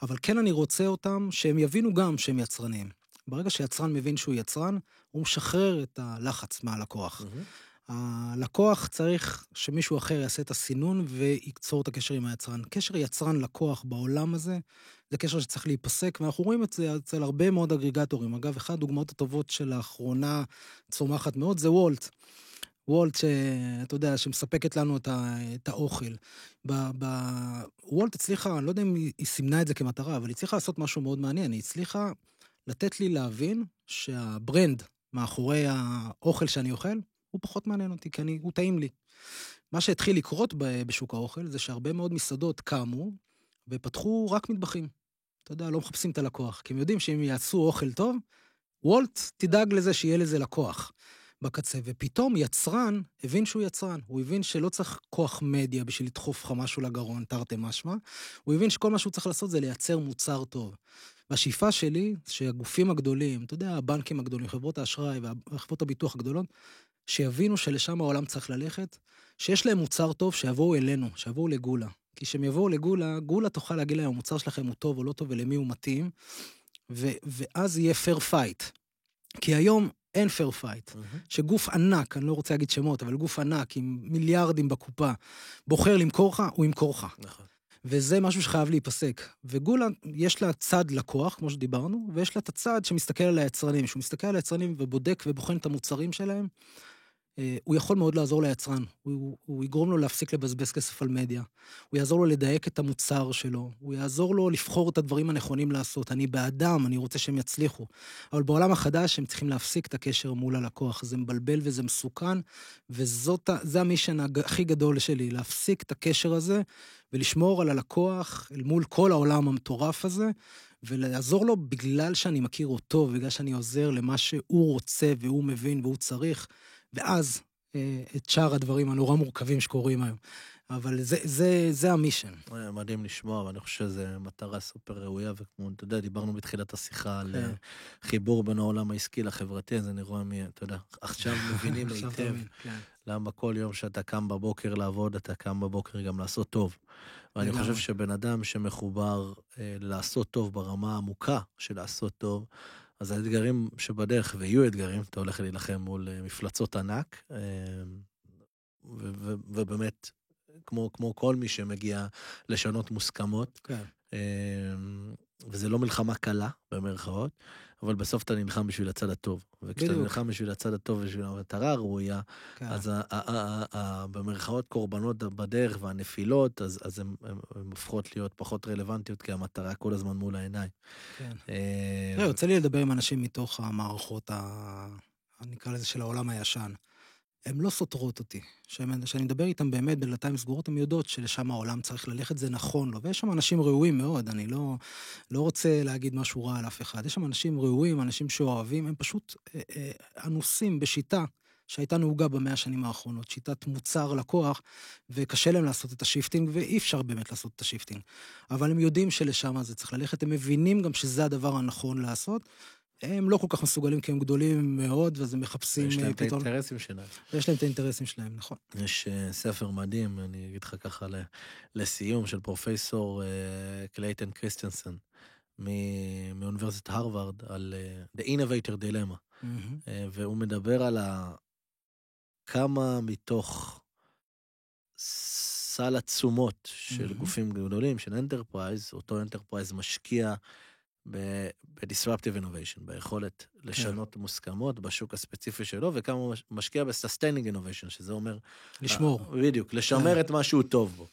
אבל כן אני רוצה אותם, שהם יבינו גם שהם יצרנים. ברגע שיצרן מבין שהוא יצרן, הוא משחרר את הלחץ מהלקוח. Mm-hmm. הלקוח צריך שמישהו אחר יעשה את הסינון ויקצור את הקשר עם היצרן. קשר יצרן-לקוח בעולם הזה, זה קשר שצריך להיפסק, ואנחנו רואים את זה אצל הרבה מאוד אגריגטורים. אגב, אחת הדוגמאות הטובות שלאחרונה צומחת מאוד זה וולט. וולט, שאתה יודע, שמספקת לנו את, ה, את האוכל. ב, ב, וולט הצליחה, אני לא יודע אם היא סימנה את זה כמטרה, אבל היא הצליחה לעשות משהו מאוד מעניין. היא הצליחה לתת לי להבין שהברנד מאחורי האוכל שאני אוכל, הוא פחות מעניין אותי, כי אני, הוא טעים לי. מה שהתחיל לקרות בשוק האוכל זה שהרבה מאוד מסעדות קמו ופתחו רק מטבחים. אתה יודע, לא מחפשים את הלקוח, כי הם יודעים שאם יעשו אוכל טוב, וולט תדאג לזה שיהיה לזה לקוח בקצה. ופתאום יצרן הבין שהוא יצרן. הוא הבין שלא צריך כוח מדיה בשביל לדחוף לך משהו לגרון, תרתי משמע. הוא הבין שכל מה שהוא צריך לעשות זה לייצר מוצר טוב. והשאיפה שלי, שהגופים הגדולים, אתה יודע, הבנקים הגדולים, חברות האשראי וחברות הביטוח הגדולות, שיבינו שלשם העולם צריך ללכת, שיש להם מוצר טוב, שיבואו אלינו, שיבואו לגולה. כי כשהם יבואו לגולה, גולה תוכל להגיד להם, המוצר שלכם הוא טוב או לא טוב ולמי הוא מתאים, ו- ואז יהיה fair fight. כי היום אין fair fight. שגוף ענק, אני לא רוצה להגיד שמות, אבל גוף ענק עם מיליארדים בקופה, בוחר למכור לך, הוא ימכור לך. נכון. וזה משהו שחייב להיפסק. וגולה, יש לה צד לקוח, כמו שדיברנו, ויש לה את הצד שמסתכל על היצרנים. כשהוא מסתכל על היצרנים ובודק ובוחן את המוצרים שלהם, הוא יכול מאוד לעזור ליצרן. הוא, הוא יגרום לו להפסיק לבזבז כסף על מדיה. הוא יעזור לו לדייק את המוצר שלו. הוא יעזור לו לבחור את הדברים הנכונים לעשות. אני בעדם, אני רוצה שהם יצליחו. אבל בעולם החדש הם צריכים להפסיק את הקשר מול הלקוח. זה מבלבל וזה מסוכן, וזה המישן הכי גדול שלי, להפסיק את הקשר הזה ולשמור על הלקוח אל מול כל העולם המטורף הזה. ולעזור לו בגלל שאני מכיר אותו, בגלל שאני עוזר למה שהוא רוצה והוא מבין והוא צריך, ואז אה, את שאר הדברים הנורא מורכבים שקורים היום. אבל זה, זה, זה המישן. מדהים לשמוע, ואני חושב שזו מטרה סופר ראויה, וכמו, אתה יודע, דיברנו בתחילת השיחה על כן. אה, חיבור בין העולם העסקי לחברתי, אז אני רואה מי, אתה יודע, עכשיו מבינים היטב כן. למה כל יום שאתה קם בבוקר לעבוד, אתה קם בבוקר גם לעשות טוב. ואני. חושב שבן אדם שמחובר אה, לעשות טוב ברמה העמוקה של לעשות טוב, אז האתגרים שבדרך, ויהיו אתגרים, אתה הולך להילחם מול אה, מפלצות ענק, אה, ובאמת, כמו, כמו כל מי שמגיע לשנות מוסכמות, כן. אה, וזה לא מלחמה קלה, במרכאות, אבל בסוף אתה נלחם בשביל הצד הטוב. וכשאתה בדיוק. נלחם בשביל הצד הטוב ובשביל המטרה הראויה, כן. אז במרכאות קורבנות בדרך והנפילות, אז, אז הן הופכות להיות פחות רלוונטיות, כי המטרה כל הזמן מול העיניים. כן. אה, תראה, יוצא לי לדבר עם אנשים מתוך המערכות. נקרא לזה, של העולם הישן. הן לא סותרות אותי. כשאני מדבר איתם באמת בדלתיים סגורות, הן יודעות שלשם העולם צריך ללכת, זה נכון לו. ויש שם אנשים ראויים מאוד, אני לא, לא רוצה להגיד משהו רע על אף אחד. יש שם אנשים ראויים, אנשים שאוהבים, הם פשוט אה, אה, אנוסים בשיטה שהייתה נהוגה במאה השנים האחרונות, שיטת מוצר לקוח, וקשה להם לעשות את ה shifting, ואי אפשר באמת לעשות את ה shifting. אבל הם יודעים שלשם זה צריך ללכת, הם מבינים גם שזה הדבר הנכון לעשות. הם לא כל כך מסוגלים כי הם גדולים מאוד, ואז הם מחפשים יש אה, להם את פתרון. האינטרסים שלהם. ויש להם את האינטרסים שלהם, נכון. יש אה, ספר מדהים, אני אגיד לך ככה לסיום, של פרופסור אה, קלייטן קריסטנסון מאוניברסיטת הרווארד, על אה, The Innovator Dilemma. אה, והוא מדבר על ה... כמה מתוך סל התשומות של מהמם. גופים גדולים, של enterprise, אותו enterprise משקיע ב-disruptive innovation, ביכולת לשנות מוסכמות בשוק הספציפי שלו, וכמה הוא מש- משקיע ב-sustaining innovation, שזה אומר... לשמור. אה, בדיוק, לשמר כן. את מה שהוא טוב בו.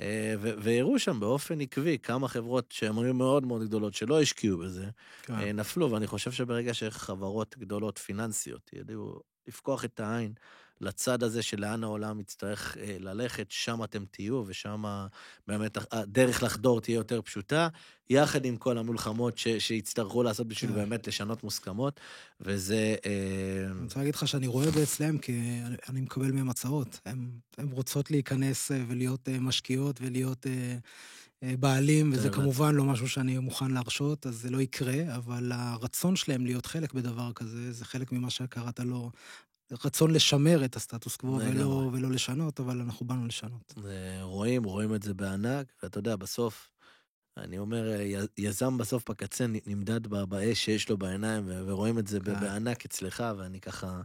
אה, ו- והראו שם באופן עקבי כמה חברות שהן היו מאוד מאוד גדולות שלא השקיעו בזה, כן. אה, נפלו, ואני חושב שברגע שחברות גדולות פיננסיות ידעו לפקוח את העין לצד הזה של לאן העולם יצטרך אה, ללכת, שם אתם תהיו, ושם באמת הדרך לחדור תהיה יותר פשוטה, יחד עם כל המלחמות ש- שיצטרכו לעשות בשביל כן. באמת לשנות מוסכמות, וזה... אה, אני רוצה להגיד לך שאני רואה את זה אצלם, כי אני- מקבל מהם הצעות. הן רוצות להיכנס אה, ולהיות משקיעות ולהיות בעלים, וזה הבנתי. כמובן לא משהו שאני מוכן להרשות, אז זה לא יקרה, אבל הרצון שלהם להיות חלק בדבר כזה, זה חלק ממה שקראת לו, רצון לשמר את הסטטוס קוו ולא. ולא לשנות, אבל אנחנו באנו לשנות. רואים, רואים את זה בענק, ואתה יודע, בסוף, אני אומר, יזם בסוף בקצה נמדד באש שיש לו בעיניים, ורואים את זה כן. בענק אצלך, ואני ככה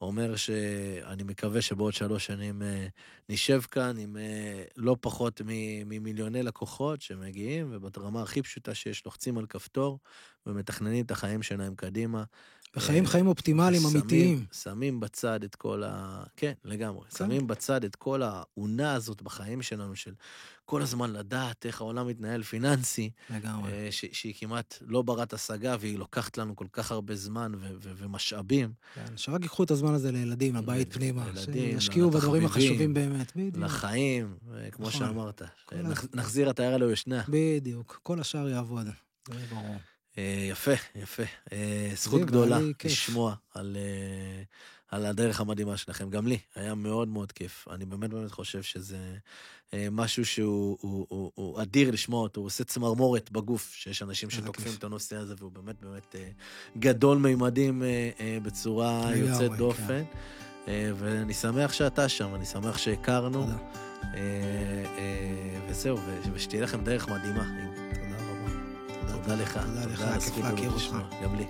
אומר שאני מקווה שבעוד שלוש שנים אה, נשב כאן עם אה, לא פחות ממיליוני לקוחות שמגיעים, וברמה הכי פשוטה שיש, לוחצים על כפתור ומתכננים את החיים שלהם קדימה. וחיים אה, חיים אופטימליים, שמים- אמיתיים. שמים בצד את כל ה... כן, לגמרי. כן. שמים בצד את כל האונה הזאת בחיים שלנו, של כל הזמן לדעת איך העולם מתנהל פיננסי, לגמרי. אה, ש- שהיא כמעט לא ברת השגה, והיא לוקחת לנו כל כך הרבה זמן ו- ו- ומשאבים כן, שרק ייקחו את הזמן הזה לילדים, לבית ל- פנימה. לילדים, שישקיעו בדברים החשובים באמת. בדיוק. לחיים, אה, כמו נכון. שאמרת. נח- נחזיר את העיירה לא ישנה. בדיוק. כל השאר יעבוד. זה ברור. אה, יפה, יפה. אה, זכות גדולה. לשמוע על, אה, על הדרך המדהימה שלכם. גם לי, היה מאוד מאוד כיף. אני באמת באמת חושב שזה משהו שהוא הוא, הוא, הוא אדיר לשמוע אותו, הוא עושה צמרמורת בגוף, שיש אנשים שתוקפים. את הנושא הזה, והוא באמת באמת גדול מימדים בצורה יוצאת כן. דופן. ואני שמח שאתה שם, אני שמח שהכרנו. וזהו, ושתהיה לכם דרך מדהימה. תודה לך. תודה לך, כיף להכיר אותך. גם לי.